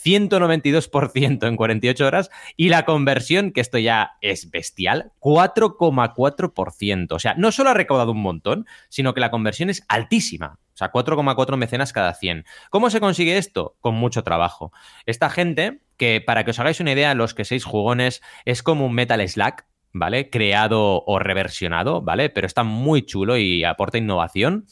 192% en 48 horas y la conversión, que esto ya es bestial, 4,4%. O sea, no solo ha recaudado un montón, sino que la conversión es altísima. O sea, 4,4 mecenas cada 100. ¿Cómo se consigue esto? Con mucho trabajo. Esta gente, que para que os hagáis una idea, los que seis jugones, es como un Metal Slack, ¿vale? Creado o reversionado, ¿vale? Pero está muy chulo y aporta innovación.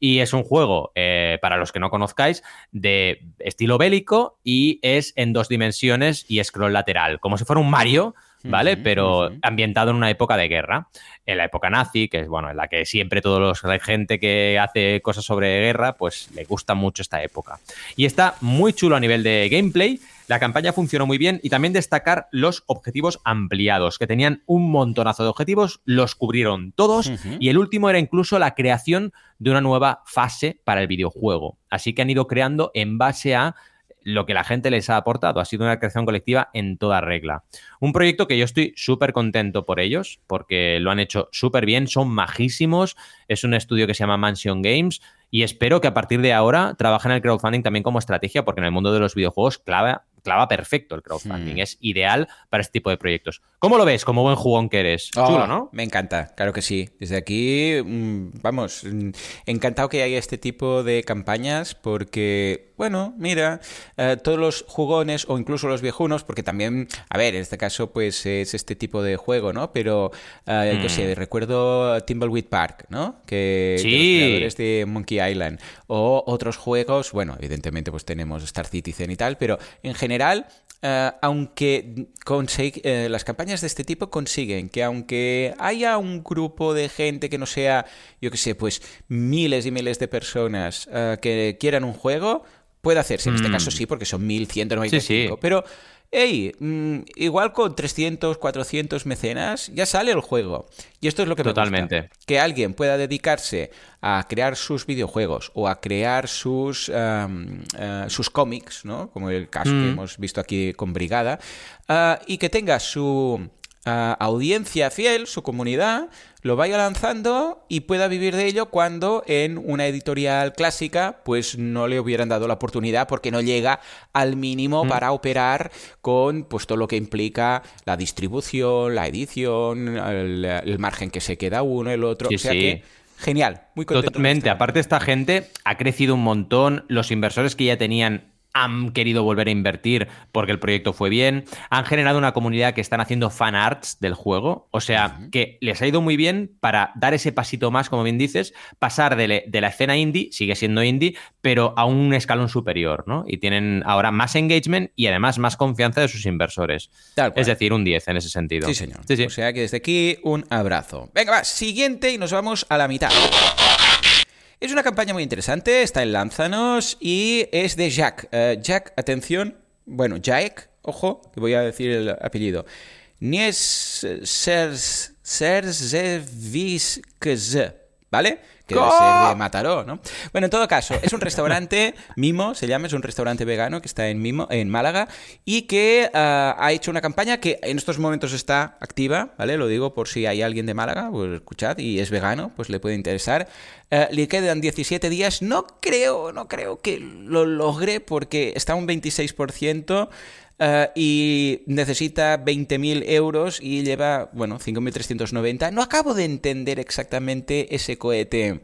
Y es un juego, eh, para los que no conozcáis, de estilo bélico y es en dos dimensiones y scroll lateral, como si fuera un Mario, ¿vale? Pero ambientado en una época de guerra, en la época nazi, que es bueno, en la que siempre todos los la gente que hace cosas sobre guerra, pues le gusta mucho esta época. Y está muy chulo a nivel de gameplay la campaña funcionó muy bien y también destacar los objetivos ampliados, que tenían un montonazo de objetivos, los cubrieron todos y el último era incluso la creación de una nueva fase para el videojuego. Así que han ido creando en base a lo que la gente les ha aportado. Ha sido una creación colectiva en toda regla. Un proyecto que yo estoy súper contento por ellos, porque lo han hecho súper bien, son majísimos. Es un estudio que se llama Mansion Games y espero que a partir de ahora trabajen el crowdfunding también como estrategia, porque en el mundo de los videojuegos clava clava perfecto el crowdfunding. Hmm. Es ideal para este tipo de proyectos. ¿Cómo lo ves como buen jugón que eres? Oh, Chulo, ¿no? Me encanta, claro que sí. Desde aquí, mm, vamos, mm, encantado que haya este tipo de campañas porque, bueno, mira, eh, todos los jugones o incluso los viejunos, porque también, a ver, en este caso, pues es este tipo de juego, ¿no? Pero, uh, yo sé, hmm. recuerdo Timbleweed Park, ¿no? Que sí. los de Monkey Island. O otros juegos, bueno, evidentemente, pues tenemos Star Citizen y tal, pero en general general, eh, aunque eh, las campañas de este tipo consiguen que aunque haya un grupo de gente que no sea, yo que sé, pues miles y miles de personas eh, que quieran un juego, puede hacerse. En este mm. caso sí, porque son 1195. Sí, sí. Pero hey, mm, igual con 300, 400 mecenas ya sale el juego. Y esto es lo que Totalmente. me gusta. Que alguien pueda dedicarse a crear sus videojuegos o a crear sus, eh, sus cómics, ¿no? Como el caso que mm. hemos visto aquí con Brigada, eh, y que tenga su audiencia fiel, su comunidad, lo vaya lanzando y pueda vivir de ello cuando en una editorial clásica pues no le hubieran dado la oportunidad porque no llega al mínimo mm. para operar con pues todo lo que implica la distribución, la edición, el, margen que se queda uno, el otro. o sea que genial, muy contento. Totalmente. Aparte esta gente ha crecido un montón, los inversores que ya tenían han querido volver a invertir porque el proyecto fue bien, han generado una comunidad que están haciendo fan arts del juego, o sea, que les ha ido muy bien para dar ese pasito más, como bien dices, pasar de, la escena indie, sigue siendo indie, pero a un escalón superior, ¿no? Y tienen ahora más engagement y además más confianza de sus inversores. Es decir, un 10 en ese sentido. Sí, señor. O sea que desde aquí un abrazo. Venga, va, siguiente y nos vamos a la mitad. Es una campaña muy interesante, está en Lánzanos y es de Jack. Eh, Jack, atención, bueno, Jack, ojo, que voy a decir el apellido. Nies Serzevizkz, ¿vale? que debe ser de Mataró, ¿no? Bueno, en todo caso, es un restaurante, Mimo se llama, es un restaurante vegano que está en Mimo, en Málaga, y que ah, ha hecho una campaña que en estos momentos está activa, ¿vale? Lo digo por si hay alguien de Málaga, pues escuchad, y es vegano, pues le puede interesar. Uh, le quedan 17 días, no creo, no creo que lo logre porque está un 26%. Eh, y necesita 20.000 euros y lleva, bueno, 5.390. No acabo de entender exactamente ese cohete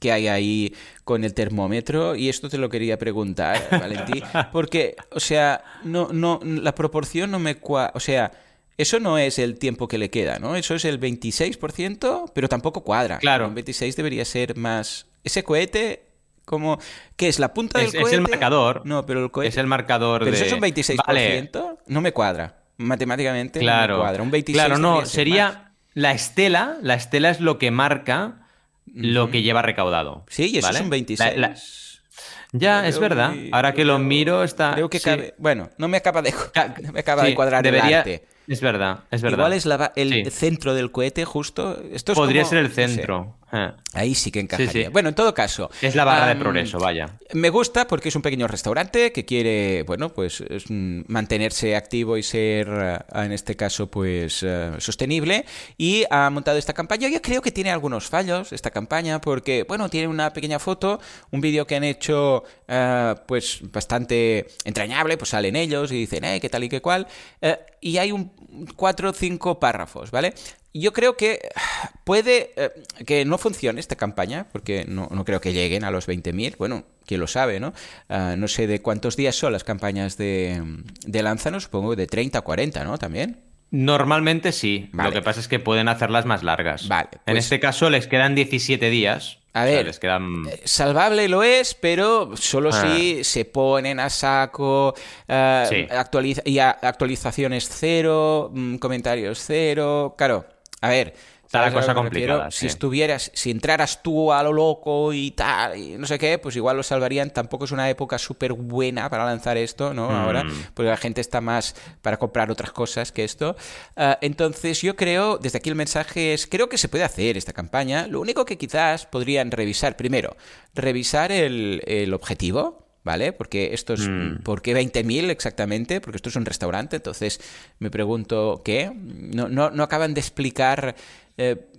que hay ahí con el termómetro y esto te lo quería preguntar, Valentín, porque, o sea, no, no, la proporción no me cuadra, o sea, eso no es el tiempo que le queda, ¿no? Eso es el 26%, pero tampoco cuadra. Claro. Un 26 debería ser más... Ese cohete como, ¿Qué es la punta del es, Es el marcador. No, pero el cohete... Es el marcador pero eso es un 26%. No me cuadra. Matemáticamente claro. no me cuadra. Un 26 Claro, no, sería... La estela, la estela es lo que marca lo que lleva recaudado. Sí, y eso es un 26. Ya, es verdad. Ahora que lo miro está... Creo que cabe... Bueno, no me acaba de, no me acaba de cuadrar debería... el arte. Es verdad, es verdad. Igual es el centro del cohete, justo. Esto Podría ser el centro. Eh. Ahí sí que encajaría. Bueno, en todo caso. Es la barra de progreso, vaya. Me gusta porque es un pequeño restaurante que quiere, bueno, pues mantenerse activo y ser, eh, en este caso, pues eh, sostenible. Y ha montado esta campaña. Yo creo que tiene algunos fallos esta campaña porque, bueno, tiene una pequeña foto, un vídeo que han hecho, pues bastante entrañable, pues salen ellos y dicen, eh, qué tal y qué cual. y hay un cuatro o cinco párrafos, ¿vale? Yo creo que puede eh, que no funcione esta campaña, porque no, creo que lleguen a los 20.000. Bueno, quién lo sabe, ¿no? Ah, no sé de cuántos días son las campañas de, de Lánzano, supongo de 30 a 40, ¿no? También. Normalmente sí. Lo que pasa es que pueden hacerlas más largas. Vale. En pues este caso les quedan 17 días. A ver, les quedan... Eh, salvable lo es, pero solo ah. si se ponen a saco, uh, actualiza y actualizaciones cero, mm, comentarios cero. Claro, a ver, Está la cosa complicada. Si estuvieras, si entraras tú a lo loco y tal, y no sé qué, pues igual lo salvarían. Tampoco es una época súper buena para lanzar esto, ¿no? Ahora, mm. porque la gente está más para comprar otras cosas que esto. Ah, entonces, yo creo, desde aquí el mensaje es: creo que se puede hacer esta campaña. Lo único que quizás podrían revisar, primero, revisar el, el objetivo, ¿vale? Porque esto es... Mm. ¿Por qué 20.000 exactamente? Porque esto es un restaurante, entonces me pregunto, ¿qué? No, no, no acaban de explicar... Eh,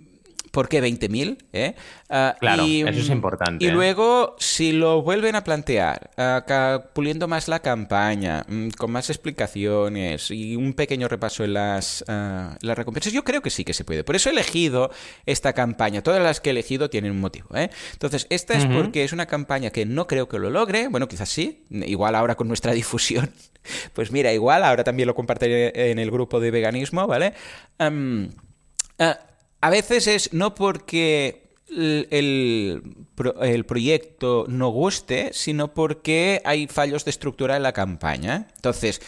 ¿Por qué 20.000? ¿Eh? Ah, claro, eso es importante. Y ¿eh? luego, si lo vuelven a plantear, uh, puliendo más la campaña, mm, con más explicaciones y un pequeño repaso en las, ah, las recompensas, yo creo que sí que se puede. Por eso he elegido esta campaña. Todas las que he elegido tienen un motivo. ¿eh? Entonces, esta es porque es una campaña que no creo que lo logre. Bueno, quizás sí. Igual ahora con nuestra difusión. Pues mira, igual ahora también lo compartiré en el grupo de veganismo, ¿vale? A veces es no porque el, proyecto no guste, sino porque hay fallos de estructura en la campaña. Entonces,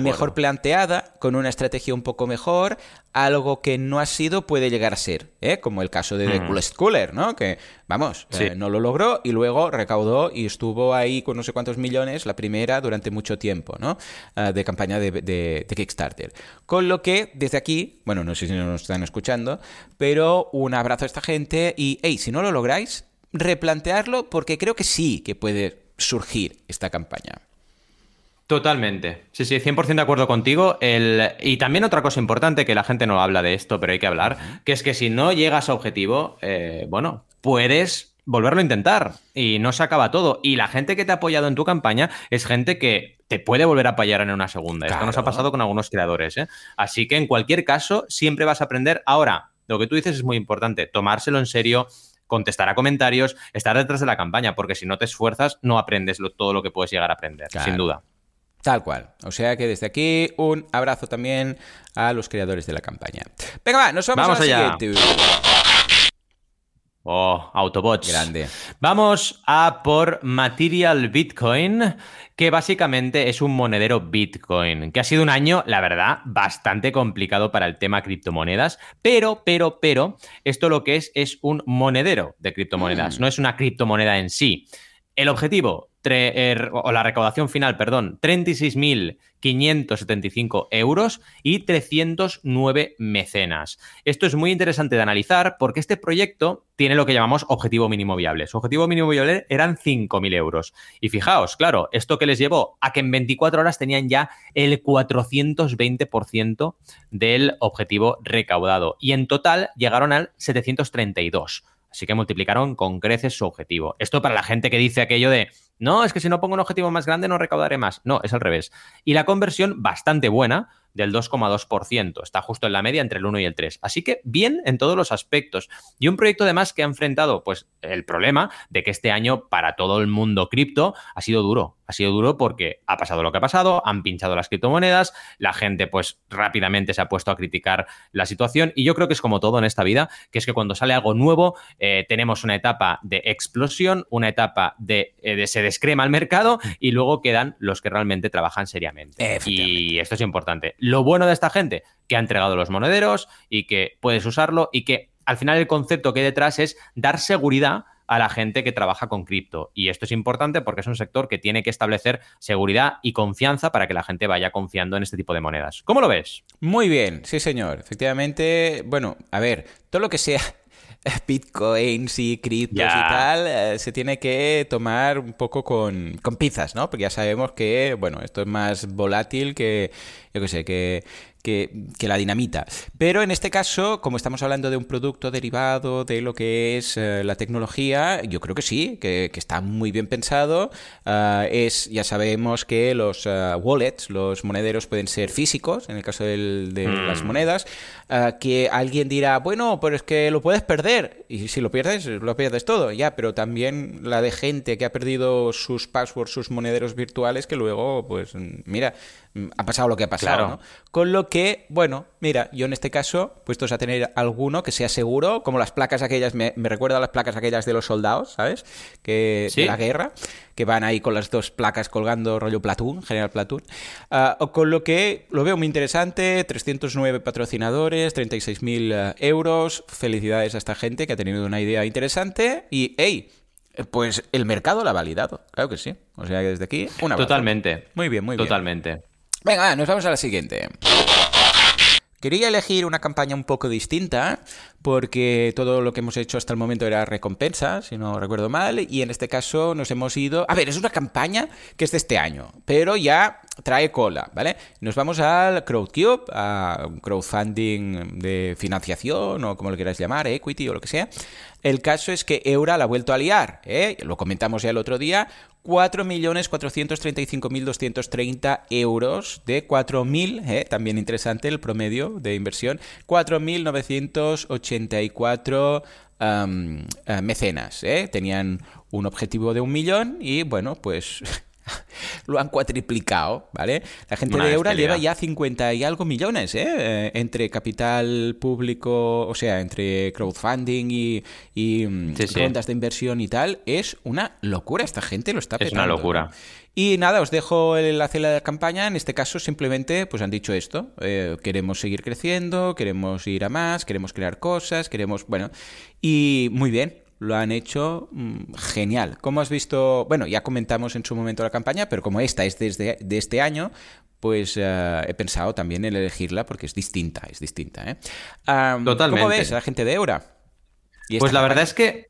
mejor planteada, con una estrategia un poco mejor, algo que no ha sido puede llegar a ser, ¿eh? como el caso de The Coolest Cooler, ¿no? Que, vamos, eh, no lo logró y luego recaudó y estuvo ahí con no sé cuántos millones, la primera, durante mucho tiempo, ¿no? Ah, de campaña de, de, Kickstarter. Con lo que, desde aquí, bueno, no sé si nos están escuchando, pero un abrazo a esta gente y, hey, si no lo lográis, replantearlo porque creo que sí que puede surgir esta campaña. Totalmente. Sí, sí, 100% de acuerdo contigo. El... Y también otra cosa importante, que la gente no habla de esto, pero hay que hablar, que es que si no llegas a objetivo, eh, bueno, puedes volverlo a intentar y no se acaba todo. Y la gente que te ha apoyado en tu campaña es gente que te puede volver a apoyar en una segunda. Esto nos ha pasado con algunos creadores. ¿eh? Así que en cualquier caso, siempre vas a aprender. Ahora, lo que tú dices es muy importante, tomárselo en serio, contestar a comentarios, estar detrás de la campaña, porque si no te esfuerzas, no aprendes todo lo que puedes llegar a aprender, sin duda. Tal cual. O sea que desde aquí un abrazo también a los creadores de la campaña. Venga, va, nos vamos, a la siguiente. Oh, Autobots. Grande. Vamos a por Material Bitcoin, que básicamente es un monedero Bitcoin, que ha sido un año, la verdad, bastante complicado para el tema criptomonedas, pero, pero, pero, esto lo que es es un monedero de criptomonedas, mm. no es una criptomoneda en sí. El objetivo, Er, o la recaudación final, perdón, 36.575 euros y 309 mecenas. Esto es muy interesante de analizar porque este proyecto tiene lo que llamamos objetivo mínimo viable. Su objetivo mínimo viable eran 5.000 euros. Y fijaos, claro, esto que les llevó a que en 24 horas tenían ya el 420% del objetivo recaudado. Y en total llegaron al 732. Así que multiplicaron con creces su objetivo. Esto para la gente que dice aquello de no, es que si no pongo un objetivo más grande no recaudaré más. No, es al revés. Y la conversión bastante buena, del 2,2%. Está justo en la media entre el 1 y el 3. Así que bien en todos los aspectos. Y un proyecto además que ha enfrentado pues el problema de que este año para todo el mundo cripto ha sido duro. Ha sido duro porque ha pasado lo que ha pasado, han pinchado las criptomonedas, la gente pues rápidamente se ha puesto a criticar la situación y yo creo que es como todo en esta vida, que es que cuando sale algo nuevo eh, tenemos una etapa de explosión, una etapa de, eh, de, se descrema el mercado y luego quedan los que realmente trabajan seriamente. Y esto es importante. Lo bueno de esta gente, que ha entregado los monederos y que puedes usarlo y que al final el concepto que hay detrás es dar seguridad a la gente que trabaja con cripto. Y esto es importante porque es un sector que tiene que establecer seguridad y confianza para que la gente vaya confiando en este tipo de monedas. ¿Cómo lo ves? Muy bien, sí señor. Efectivamente, bueno, a ver, todo lo que sea bitcoins y criptos y tal, eh, se tiene que tomar un poco con, con pinzas, ¿no? Porque ya sabemos que, bueno, esto es más volátil que, yo qué sé, que que, la dinamita. Pero en este caso, como estamos hablando de un producto derivado de lo que es eh, la tecnología, yo creo que sí, que, está muy bien pensado. Ah, es, ya sabemos que los ah, wallets, los monederos pueden ser físicos, en el caso de mm. las monedas, ah, que alguien dirá, bueno, pero es que lo puedes perder. Y si lo pierdes, lo pierdes todo, ya, pero también la de gente que ha perdido sus passwords, sus monederos virtuales, que luego, pues, mira, Mm, ha pasado lo que ha pasado, ¿no? Con lo que, bueno, mira, yo en este caso, puestos a tener alguno que sea seguro, como las placas aquellas, me, recuerda a las placas aquellas de los soldados, ¿sabes? Que de la guerra, que van ahí con las dos placas colgando rollo Platoon, General Platoon. Ah, con lo que lo veo muy interesante, 309 patrocinadores, 36.000 eh, euros, felicidades a esta gente que ha tenido una idea interesante y, hey, pues el mercado la ha validado, claro que sí. O sea que desde aquí, una Totalmente. Muy bien, muy bien. Totalmente. Venga, nos vamos a la siguiente. Quería elegir una campaña un poco distinta porque todo lo que hemos hecho hasta el momento era recompensa, si no recuerdo mal, y en este caso nos hemos ido... A ver, es una campaña que es de este año, pero ya trae cola, ¿vale? Nos vamos al CrowdCube, a crowdfunding de financiación o como lo queráis llamar, equity o lo que sea. El caso es que Eura la ha vuelto a liar, ¿eh? lo comentamos ya el otro día, 4.435.230 euros de 4.000, ¿eh? también interesante el promedio de inversión, 4.984 eh, mecenas. ¿eh? Tenían un objetivo de un millón y bueno, pues lo han cuatriplicado, ¿vale? La gente de Eura lleva ya 50 y algo millones, ¿eh? ¿eh? Entre capital público, o sea, entre crowdfunding y, y mm, rondas de inversión y tal. Es una locura. Esta gente lo está petando. Es una locura. Y nada, os dejo el enlace de la campaña. En este caso, simplemente pues han dicho esto. Eh, queremos seguir creciendo, queremos ir a más, queremos crear cosas, queremos. Bueno, y muy bien lo han hecho mm, genial. ¿Cómo has visto? Bueno, ya comentamos en su momento la campaña, pero como esta es desde de este año, pues eh, he pensado también en elegirla porque es distinta, es distinta. ¿eh? Totalmente. ¿Cómo ves a la gente de Eura? Pues la verdad es que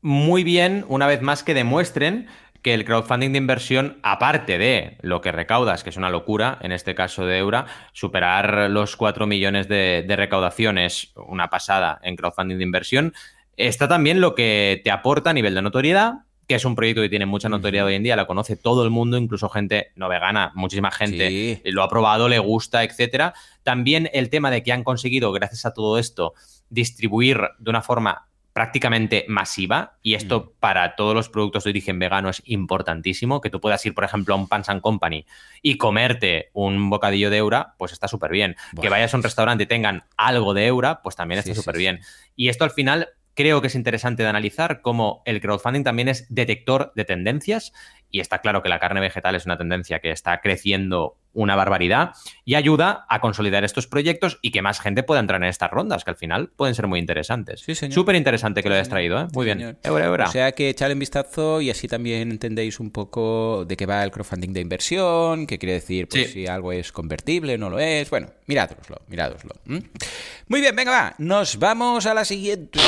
muy bien, una vez más que demuestren que el crowdfunding de inversión, aparte de lo que recaudas, que es una locura, en este caso de Eura, superar los 4 millones de, de recaudaciones, una pasada en crowdfunding de inversión, Está también lo que te aporta a nivel de notoriedad, que es un proyecto que tiene mucha notoriedad hoy en día, la conoce todo el mundo, incluso gente no vegana, muchísima gente lo ha probado, le gusta, etcétera. También el tema de que han conseguido, gracias a todo esto, distribuir de una forma prácticamente masiva y esto mm. para todos los productos de origen vegano es importantísimo, que tú puedas ir, por ejemplo, a un Pans Company y comerte un bocadillo de Eura, pues está súper bien. Que vayas a un restaurante y tengan algo de Eura, pues también está súper bien. Y esto al final creo que es interesante de analizar cómo el crowdfunding también es detector de tendencias y está claro que la carne vegetal es una tendencia que está creciendo una barbaridad y ayuda a consolidar estos proyectos y que más gente pueda entrar en estas rondas, que al final pueden ser muy interesantes. Sí, señor. Súper interesante que lo hayas traído, ¿eh? Muy bien. O sea que echale un vistazo y así también entendéis un poco de qué va el crowdfunding de inversión, qué quiere decir pues, si algo es convertible, no lo es. Bueno, mirádoslo, mirádoslo. Muy bien, venga, va. Nos vamos a la siguiente.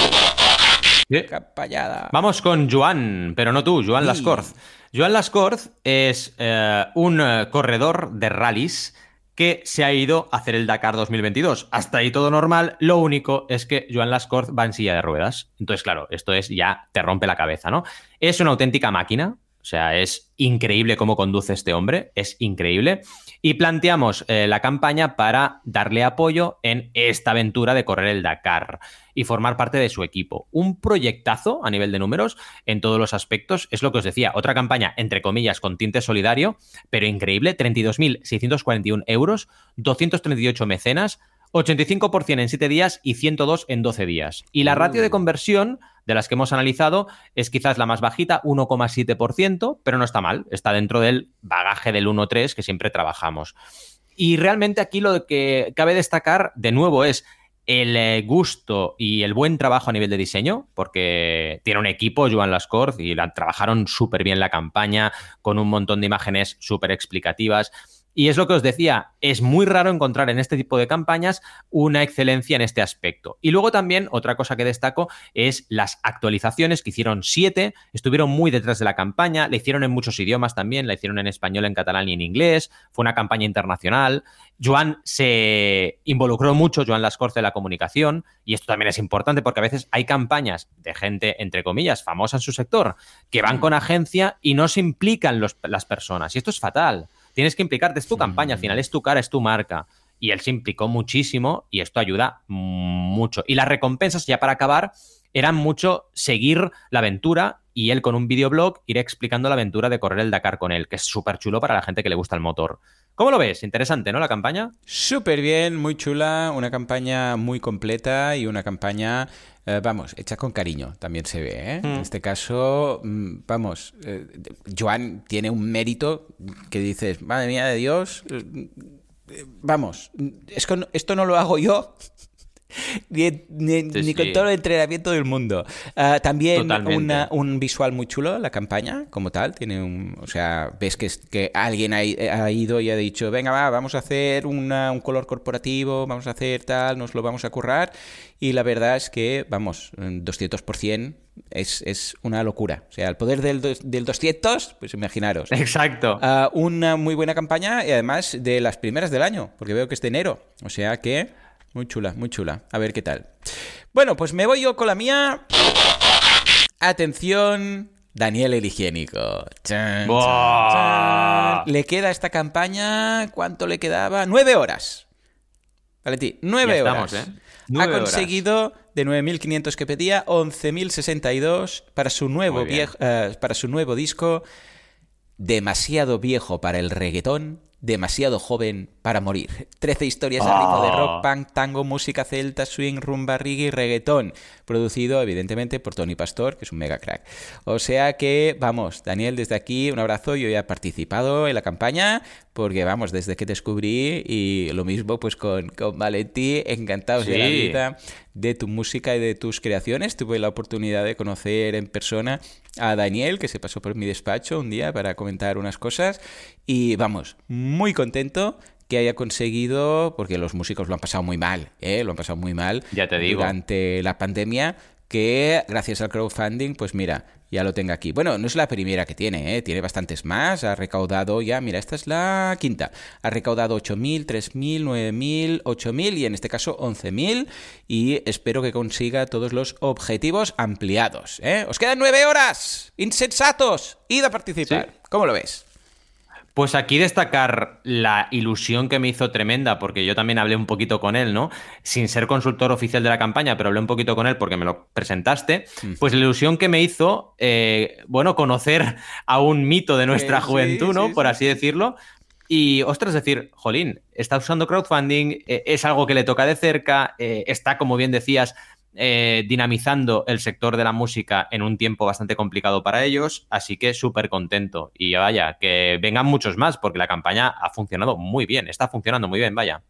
Vamos con Joan, pero no tú, Joan Lascorz. Joan Lascorz es eh, un eh, corredor de rallies que se ha ido a hacer el Dakar 2022. Hasta ahí todo normal. Lo único es que Joan Lascorz va en silla de ruedas. Entonces, claro, esto es ya te rompe la cabeza, ¿no? Es una auténtica máquina. O sea, es increíble cómo conduce este hombre, es increíble. Y planteamos eh, la campaña para darle apoyo en esta aventura de correr el Dakar y formar parte de su equipo. Un proyectazo a nivel de números en todos los aspectos. Es lo que os decía, otra campaña, entre comillas, con tinte solidario, pero increíble, 32.641 euros, 238 mecenas, 85% en 7 días y 102 en 12 días. Y la ratio de conversión de las que hemos analizado es quizás la más bajita, 1,7%, pero no está mal, está dentro del bagaje del 1,3 que siempre trabajamos. Y realmente aquí lo que cabe destacar de nuevo es el eh, gusto y el buen trabajo a nivel de diseño, porque tiene un equipo, Joan Lascorz, y trabajaron súper bien la campaña, con un montón de imágenes súper explicativas. Y es lo que os decía, es muy raro encontrar en este tipo de campañas una excelencia en este aspecto. Y luego también otra cosa que destaco es las actualizaciones, que hicieron siete, estuvieron muy detrás de la campaña, la hicieron en muchos idiomas también, la hicieron en español, en catalán y en inglés, fue una campaña internacional. Joan se involucró mucho, Joan Lascorce, de la comunicación, y esto también es importante porque a veces hay campañas de gente, entre comillas, famosa en su sector, que van con agencia y no se implican las personas, y esto es fatal. Tienes que implicarte, es tu campaña, al final es tu cara, es tu marca. Y él se implicó muchísimo y esto ayuda mucho. Y las recompensas, ya para acabar, eran mucho seguir la aventura y él con un videoblog ir explicando la aventura de correr el Dakar con él, que es súper chulo para la gente que le gusta el motor. ¿Cómo lo ves? Interesante, ¿no? La campaña. Súper bien, muy chula, una campaña muy completa y una campaña, eh, vamos, hecha con cariño, también se ve. ¿eh? En mm. este caso, mm, vamos, eh, Joan tiene un mérito que dices, madre mía de Dios, vamos, es que esto no lo hago yo, ni, con todo el entrenamiento del mundo. Ah, también un visual muy chulo, la campaña, como tal. Tiene un. O sea, ves que, que alguien ha, ido y ha dicho: Venga, va, vamos a hacer un color corporativo, vamos a hacer tal, nos lo vamos a currar. Y la verdad es que, vamos, 200% es, es una locura. O sea, el poder del, del 200, pues imaginaros. Exacto. Ah, una muy buena campaña y además de las primeras del año, porque veo que es de enero. O sea que. Muy chula, muy chula. A ver qué tal. Bueno, pues me voy yo con la mía. Atención, Daniel el higiénico. Le queda esta campaña. ¿Cuánto le quedaba? Nueve horas. Valentín, nueve horas. ¿eh? ha conseguido de 9.500 que pedía 11.062 para su nuevo, viejo, eh, para su nuevo disco demasiado viejo para el reggaetón, demasiado joven para morir. Trece historias al ritmo de rock, ah. punk, tango, música celta, swing, rumba, reggae y reggaetón. Producido, evidentemente, por Tony Pastor, que es un mega crack. O sea que, vamos, Daniel, desde aquí, un abrazo. Yo ya he participado en la campaña, porque, vamos, desde que descubrí, y lo mismo pues con, con Valentí, encantados de la vida, de tu música y de tus creaciones. Tuve la oportunidad de conocer en persona a Daniel, que se pasó por mi despacho un día para comentar unas cosas. Y vamos, muy contento que haya conseguido, porque los músicos lo han pasado muy mal, ¿eh? lo han pasado muy mal ya te digo. durante la pandemia, que gracias al crowdfunding, pues mira, ya lo tengo aquí. Bueno, no es la primera que tiene, ¿eh? tiene bastantes más. Ha recaudado ya, mira, esta es la quinta. Ha recaudado 8.000, 3.000, 9.000, 8.000 y en este caso 11.000. Y espero que consiga todos los objetivos ampliados. ¿eh? Os quedan nueve horas. Insensatos. Id a participar. ¿Cómo lo ves? Pues aquí destacar la ilusión que me hizo tremenda, porque yo también hablé un poquito con él, ¿no? Sin ser consultor oficial de la campaña, pero hablé un poquito con él porque me lo presentaste. Pues la ilusión que me hizo, eh, bueno, conocer a un mito de nuestra juventud, ¿no? Por así decirlo. Y, ostras, decir, Jolín, está usando crowdfunding, eh, es algo que le toca de cerca, eh, está, como bien decías, eh, dinamizando el sector de la música en un tiempo bastante complicado para ellos, así que súper contento. Y vaya, que vengan muchos más, porque la campaña ha funcionado muy bien, está funcionando muy bien, vaya.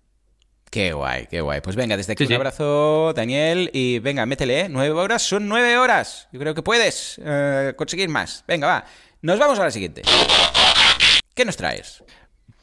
Qué guay, qué guay. Pues venga, desde aquí un abrazo, Daniel, y venga, métele, ¿eh? Nueve horas, son nueve horas. Yo creo que puedes eh, conseguir más. Venga, va. Nos vamos a la siguiente. ¿Qué nos traes?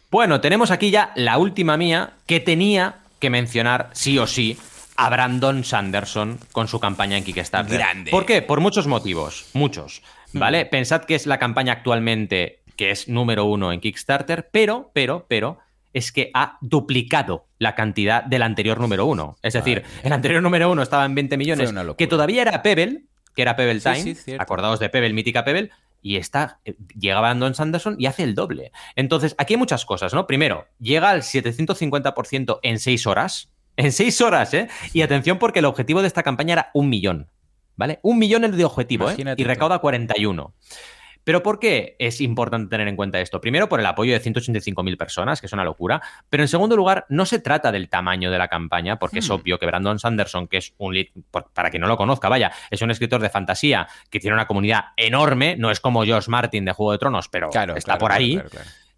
Bueno, tenemos aquí ya la última mía que tenía que mencionar sí o sí a Brandon Sanderson con su campaña en Kickstarter. Grande. ¿Por qué? Por muchos motivos, muchos. Hmm. ¿Vale? Pensad que es la campaña actualmente que es número uno en Kickstarter, pero, pero, pero, es que ha duplicado la cantidad del anterior número uno. Es decir, el anterior número uno estaba en 20 millones, que todavía era Pebble, que era Pebble Time, acordaos de Pebble, mítica Pebble, y está, eh, llega Brandon Sanderson y hace el doble. Entonces, aquí hay muchas cosas, ¿no? Primero, llega al 750% en 6 horas, en seis horas, ¿eh? Y atención porque el objetivo de esta campaña era un millón, ¿vale? Un millón el de objetivo, ¿eh? Y recauda 41. ¿Pero por qué es importante tener en cuenta esto? Primero, por el apoyo de 185.000 personas, que es una locura. Pero en segundo lugar, no se trata del tamaño de la campaña, porque es hmm. obvio que Brandon Sanderson, que es un lead, para quien no lo conozca, vaya, es un escritor de fantasía que tiene una comunidad enorme, no es como Josh Martin de Juego de Tronos, pero está por ahí.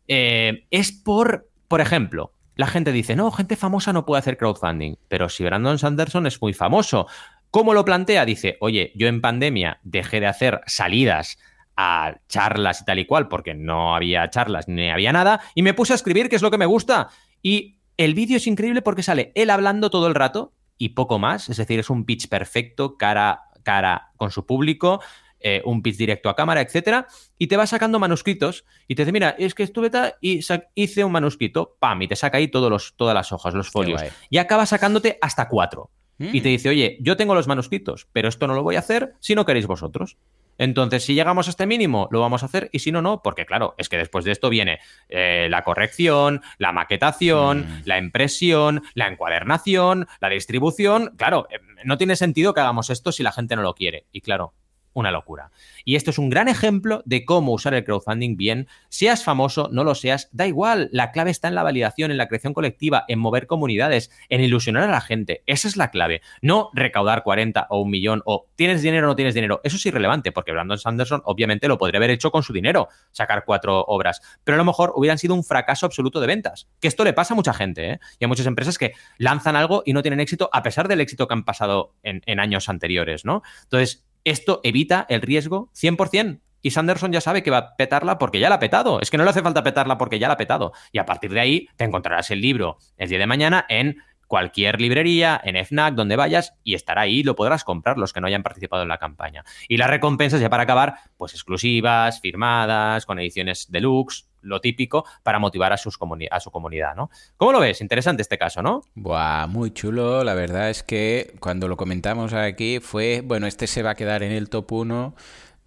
Eh, es por, por ejemplo, la gente dice, no, gente famosa no puede hacer crowdfunding, pero si Brandon Sanderson es muy famoso, ¿cómo lo plantea? Dice, oye, yo en pandemia dejé de hacer salidas a charlas y tal y cual, porque no había charlas ni había nada, y me puse a escribir, que es lo que me gusta. Y el vídeo es increíble porque sale él hablando todo el rato y poco más, es decir, es un pitch perfecto cara cara con su público, eh, un pitch directo a cámara, etcétera, y te va sacando manuscritos y te dice, mira, es que estuve tal y hice un manuscrito, pam, y te saca ahí todos los, todas las hojas, los folios, y acaba sacándote hasta cuatro. Y te mm. dice, oye, yo tengo los manuscritos, pero esto no lo voy a hacer si no queréis vosotros. Entonces, si llegamos a este mínimo, lo vamos a hacer, y si no, no, porque claro, es que después de esto viene eh, la corrección, la maquetación, mm. la impresión, la encuadernación, la distribución. Claro, eh, no tiene sentido que hagamos esto si la gente no lo quiere. Y claro, una locura. Y esto es un gran ejemplo de cómo usar el crowdfunding bien. Seas famoso, no lo seas, da igual. La clave está en la validación, en la creación colectiva, en mover comunidades, en ilusionar a la gente. Esa es la clave. No recaudar 40 o un millón o tienes dinero o no tienes dinero. Eso es irrelevante porque Brandon Sanderson obviamente lo podría haber hecho con su dinero, sacar cuatro obras. Pero a lo mejor hubieran sido un fracaso absoluto de ventas. Que esto le pasa a mucha gente. ¿eh? Y a muchas empresas que lanzan algo y no tienen éxito a pesar del éxito que han pasado en, en años anteriores. ¿no? Entonces, esto evita el riesgo 100%. Y Sanderson ya sabe que va a petarla porque ya la ha petado. Es que no le hace falta petarla porque ya la ha petado. Y a partir de ahí te encontrarás el libro el día de mañana en cualquier librería, en FNAC, donde vayas, y estará ahí, lo podrás comprar los que no hayan participado en la campaña. Y las recompensas, ya para acabar, pues exclusivas, firmadas, con ediciones deluxe, lo típico para motivar a, sus a su comunidad, ¿no? ¿Cómo lo ves? Interesante este caso, ¿no? Buah, muy chulo. La verdad es que cuando lo comentamos aquí fue, bueno, este se va a quedar en el top 1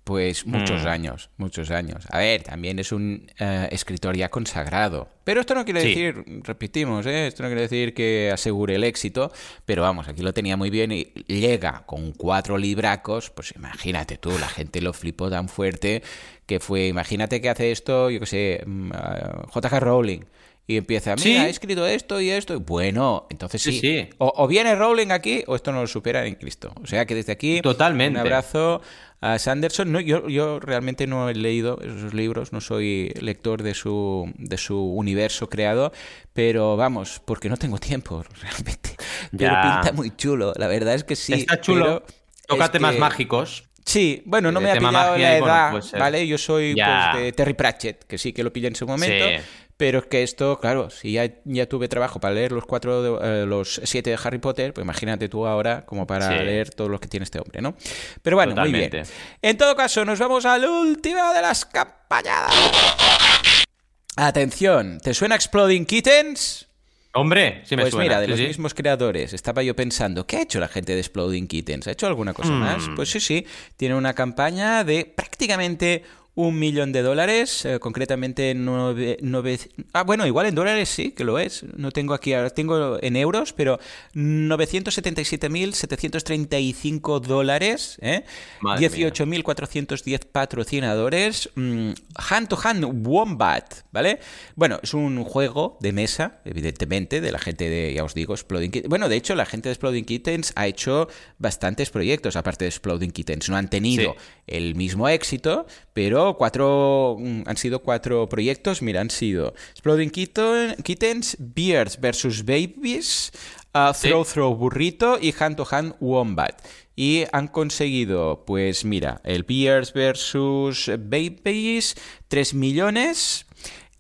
Pues muchos mm. años, muchos años. A ver, también es un eh, escritor ya consagrado. Pero esto no quiere decir, repetimos, ¿eh? esto no quiere decir que asegure el éxito, pero vamos, aquí lo tenía muy bien y llega con cuatro libracos, pues imagínate tú, la gente lo flipó tan fuerte que fue, imagínate que hace esto, yo qué sé, mm, J.K. Rowling y empieza, mira, he escrito esto y esto. Bueno, entonces sí. O, viene Rowling aquí o esto no lo supera en Cristo. O sea que desde aquí, Totalmente. un abrazo a Sanderson. No, yo, yo realmente no he leído esos libros, no soy lector de su, de su universo creado, pero vamos, porque no tengo tiempo realmente. Pero pinta muy chulo, la verdad es que sí. Está chulo. Toca temas mágicos. Sí, bueno, no me ha pillado la edad, pues, eh, ¿vale? Yo soy pues, de Terry Pratchett, que sí que lo pillé en su momento. Pero es que esto, claro, si ya, ya tuve trabajo para leer los cuatro, de, eh, los siete de Harry Potter, pues imagínate tú ahora como para leer todos los que tiene este hombre, ¿no? Pero bueno, muy bien. En todo caso, nos vamos al último de las campañadas. Atención, ¿te suena Exploding Kittens? Hombre, sí me pues suena. mira, de los mismos creadores, estaba yo pensando, ¿qué ha hecho la gente de Exploding Kittens? ¿Ha hecho alguna cosa mm. más? Pues sí, sí, tiene una campaña de prácticamente un millón de dólares, eh, concretamente nueve, Ah, bueno, igual en dólares sí, que lo es. No tengo aquí, ahora tengo en euros, pero 977.735 dólares, ¿eh? 18.410 patrocinadores. Mm, hand to Hand Wombat, ¿vale? Bueno, es un juego de mesa, evidentemente, de la gente de, ya os digo, Exploding Kittens. Bueno, de hecho, la gente de Exploding Kittens ha hecho bastantes proyectos, aparte de Exploding Kittens. No han tenido el mismo éxito, pero cuatro mm, han sido cuatro proyectos. Mira, han sido Exploding Kittens, Beards versus Babies, uh, Throw Throw Burrito y Hand to Hand Wombat. Y han conseguido, pues mira, el Beards versus Babies, 3 millones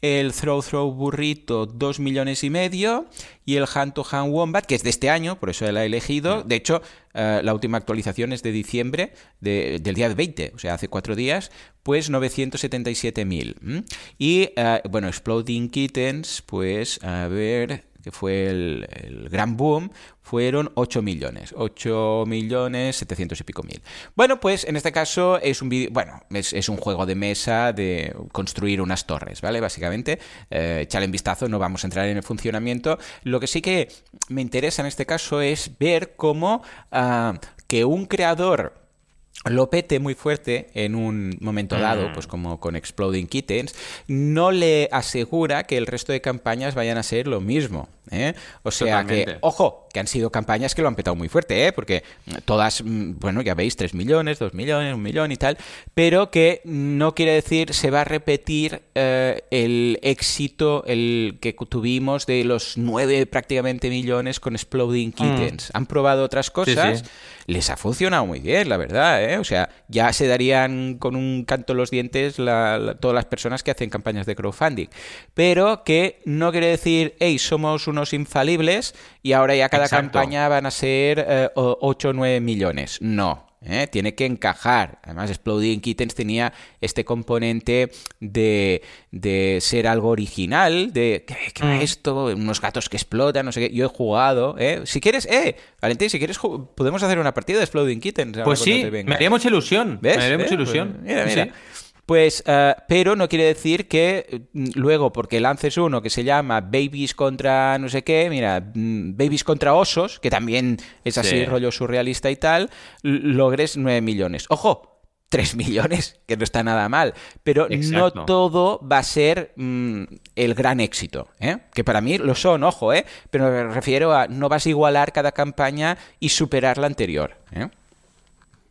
el Throw Throw Burrito 2 millones y medio y el Hand to Hand Wombat, que es de este año, por eso la he elegido. De hecho, eh, la última actualización es de diciembre del día 20, o sea, hace cuatro días, pues 977.000. Y, uh, bueno, Exploding Kittens, pues, a ver, que fue el, gran boom, fueron 8 millones. 8 millones 700 y pico mil. Bueno, pues en este caso es un video, bueno, es, un juego de mesa de construir unas torres, ¿vale? Básicamente, eh, echarle un vistazo, no vamos a entrar en el funcionamiento. Lo que sí que me interesa en este caso es ver cómo ah, que un creador lo pete muy fuerte en un momento dado, mm. pues como con Exploding Kittens, no le asegura que el resto de campañas vayan a ser lo mismo. ¿Eh? O sea que, ojo, que han sido campañas que lo han petado muy fuerte, ¿eh? porque todas, mm, bueno, ya veis, 3 millones, 2 millones, 1 millón y tal, pero que no quiere decir se va a repetir eh, el éxito el que tuvimos de los 9 prácticamente millones con Exploding mm. Kittens. Han probado otras cosas les ha funcionado muy bien, la verdad, ¿eh? O sea, ya se darían con un canto los dientes todas las personas que hacen campañas de crowdfunding. Pero que no quiere decir, hey, somos unos infalibles y ahora ya cada campaña van a ser 8 o 9 millones. No, ¿eh? tiene que encajar. Además, Exploding Kittens tenía este componente de, de ser algo original, de ¿qué, qué mm. esto? Unos gatos que explotan, no sé qué. Yo he jugado, ¿eh? Si quieres, eh, Valentín, si quieres, podemos hacer una partida de Exploding Kittens. Pues sí, me haría mucha ilusión. ¿Ves? Me haría mucha ilusión. Pues mira, mira. Pues, eh, pero no quiere decir que mm, luego, porque lances uno que se llama Babies contra no sé qué, mira, mm, Babies contra osos, que también es así rollo surrealista y tal, logres 9 millones. Ojo, 3 millones, que no está nada mal, pero no todo va a ser mm, el gran éxito, ¿eh? que para mí lo son, ojo, ¿eh? pero me refiero a no vas a igualar cada campaña y superar la anterior. ¿eh?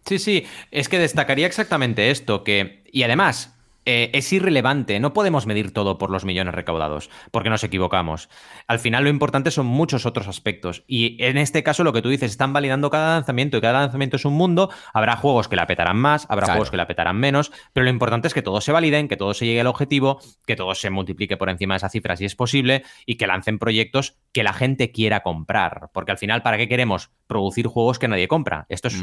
Sí, sí, es que destacaría exactamente esto, que... Y además, eh, es irrelevante, no podemos medir todo por los millones recaudados, porque nos equivocamos. Al final lo importante son muchos otros aspectos. Y en este caso lo que tú dices, están validando cada lanzamiento y cada lanzamiento es un mundo. Habrá juegos que la petarán más, habrá juegos que la petarán menos, pero lo importante es que todos se validen, que todo se llegue al objetivo, que todo se multiplique por encima de esa cifra si es posible y que lancen proyectos que la gente quiera comprar. Porque al final, ¿para qué queremos producir juegos que nadie compra? Esto es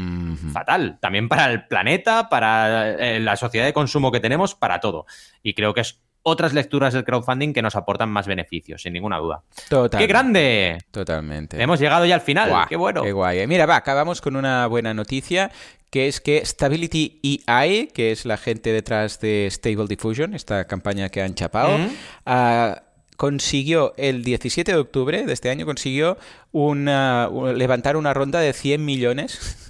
fatal. También para el planeta, para eh, la sociedad de consumo que tenemos, para todo. Y creo que es otras lecturas del crowdfunding que nos aportan más beneficios, sin ninguna duda. ¡Qué grande! Totalmente. Hemos llegado ya al final. ¡Qué bueno! ¡Qué guay! Eh. Mira, va, acabamos con una buena noticia que es que Stability EI, que es la gente detrás de Stable Diffusion, esta campaña que han chapado, ah, consiguió el 17 de octubre de este año, consiguió una, levantar una ronda de 100 millones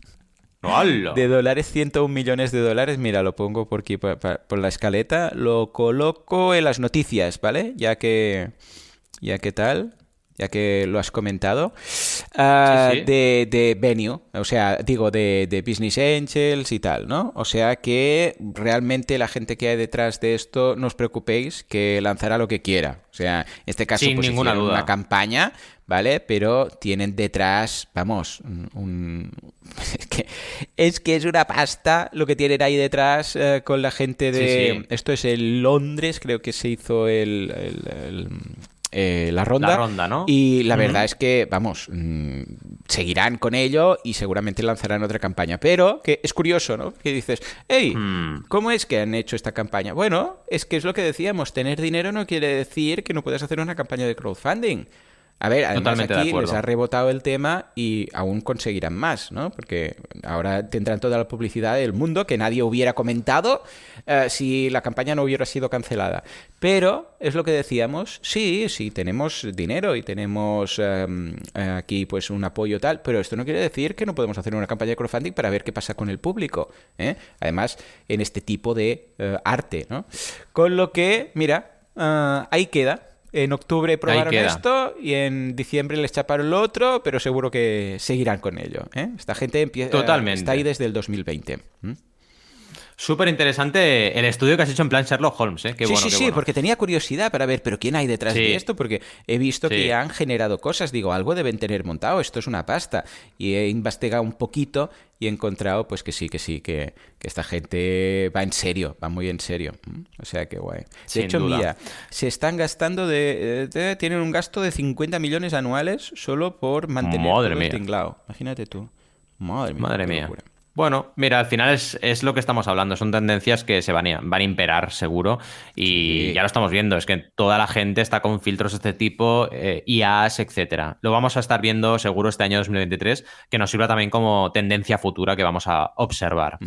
de dólares, 101 millones de dólares. Mira, lo pongo por aquí, por, por, la escaleta. Lo coloco en las noticias, ¿vale? Ya que... Ya que tal ya que lo has comentado, ah, de, de Venue, o sea, digo, de, de, Business Angels y tal, ¿no? O sea que realmente la gente que hay detrás de esto, no os preocupéis, que lanzará lo que quiera. O sea, en este caso, Sin pues ninguna duda. una campaña, ¿vale? Pero tienen detrás, vamos, un... Es que, es que es una pasta lo que tienen ahí detrás eh, con la gente de... Esto es en Londres, creo que se hizo el eh, la ronda. La ronda, ¿no? Y la verdad es que, vamos, mm, seguirán con ello y seguramente lanzarán otra campaña. Pero que es curioso, ¿no? Que dices, hey, hmm. ¿cómo es que han hecho esta campaña? Bueno, es que es lo que decíamos, tener dinero no quiere decir que no puedas hacer una campaña de crowdfunding. A ver, además aquí les ha rebotado el tema y aún conseguirán más, ¿no? Porque ahora tendrán toda la publicidad del mundo que nadie hubiera comentado eh, si la campaña no hubiera sido cancelada. Pero es lo que decíamos, sí, sí, tenemos dinero y tenemos em, aquí pues un apoyo tal, pero esto no quiere decir que no podemos hacer una campaña de crowdfunding para ver qué pasa con el público. ¿eh? Además, en este tipo de eh, arte, ¿no? Con lo que, mira, ahí queda. En octubre probaron esto y en diciembre les chaparon lo otro, pero seguro que seguirán con ello. ¿eh? Esta gente empieza, Totalmente. está ahí desde el 2020. Súper interesante el estudio que has hecho en plan Sherlock Holmes, ¿eh? Qué sí, bueno, sí, sí, porque tenía curiosidad para ver, pero ¿quién hay detrás de esto? Porque he visto que ya han generado cosas, digo, algo deben tener montado, esto es una pasta. Y he investigado un poquito y he encontrado, pues que sí, que sí, que, esta gente va en serio, va muy en serio. O sea, que guay. De hecho, mira, se están gastando de, Tienen un gasto de 50 millones anuales solo por mantener Madre el tinglado. Imagínate tú. Madre mía. Madre mía. Bueno, mira, al final es, lo que estamos hablando, son tendencias que se van a, van a imperar seguro y ya lo estamos viendo, es que toda la gente está con filtros de este tipo, eh, IAs, etcétera. Lo vamos a estar viendo seguro este año 2023, que nos sirva también como tendencia futura que vamos a observar.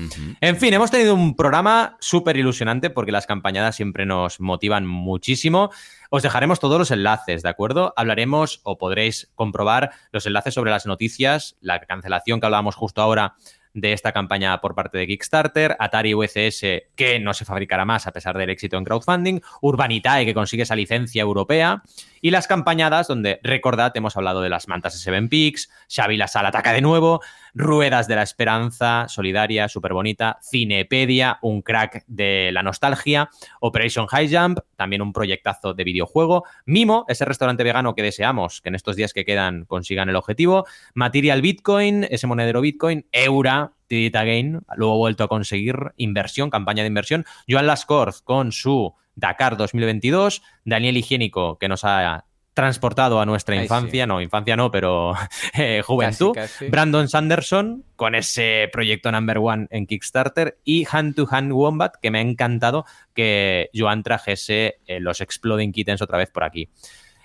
En fin, hemos tenido un programa súper ilusionante porque las campañadas siempre nos motivan muchísimo. Os dejaremos todos los enlaces, ¿de acuerdo? Hablaremos o podréis comprobar los enlaces sobre las noticias, la cancelación que hablábamos justo ahora de esta campaña por parte de Kickstarter, Atari UCS que no se fabricará más a pesar del éxito en crowdfunding, Urbanitae que consigue esa licencia europea. Y las campañadas donde, recordad, hemos hablado de las mantas S7 Peaks, Xavi La Sala ataca de nuevo, Ruedas de la Esperanza, Solidaria, súper bonita, Cinepedia, un crack de la nostalgia, Operation High Jump, también un proyectazo de videojuego, Mimo, ese restaurante vegano que deseamos que en estos días que quedan consigan el objetivo, Material Bitcoin, ese monedero Bitcoin, Eura, Did Again, luego vuelto a conseguir inversión, campaña de inversión, Joan Lascorz con su Dakar 2022, Daniel Higiénico que nos ha transportado a nuestra infancia, no, infancia no, pero eh, juventud. Brandon Sanderson con ese proyecto number one en Kickstarter y Hand to Hand Wombat, que me ha encantado que Joan trajese eh, los Exploding Kittens otra vez por aquí.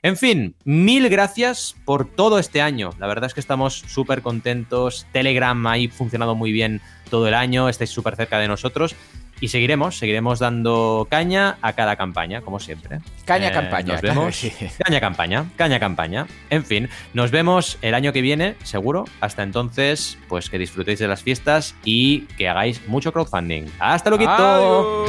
En fin, mil gracias por todo este año. La verdad es que estamos súper contentos. Telegram ha funcionado muy bien todo el año, estáis súper cerca de nosotros y seguiremos, seguiremos dando caña a cada campaña, como siempre. Caña eh, campaña. Nos vemos. Caña campaña, caña campaña. En fin, nos vemos el año que viene, seguro. Hasta entonces, pues que disfrutéis de las fiestas y que hagáis mucho crowdfunding. ¡Hasta luego!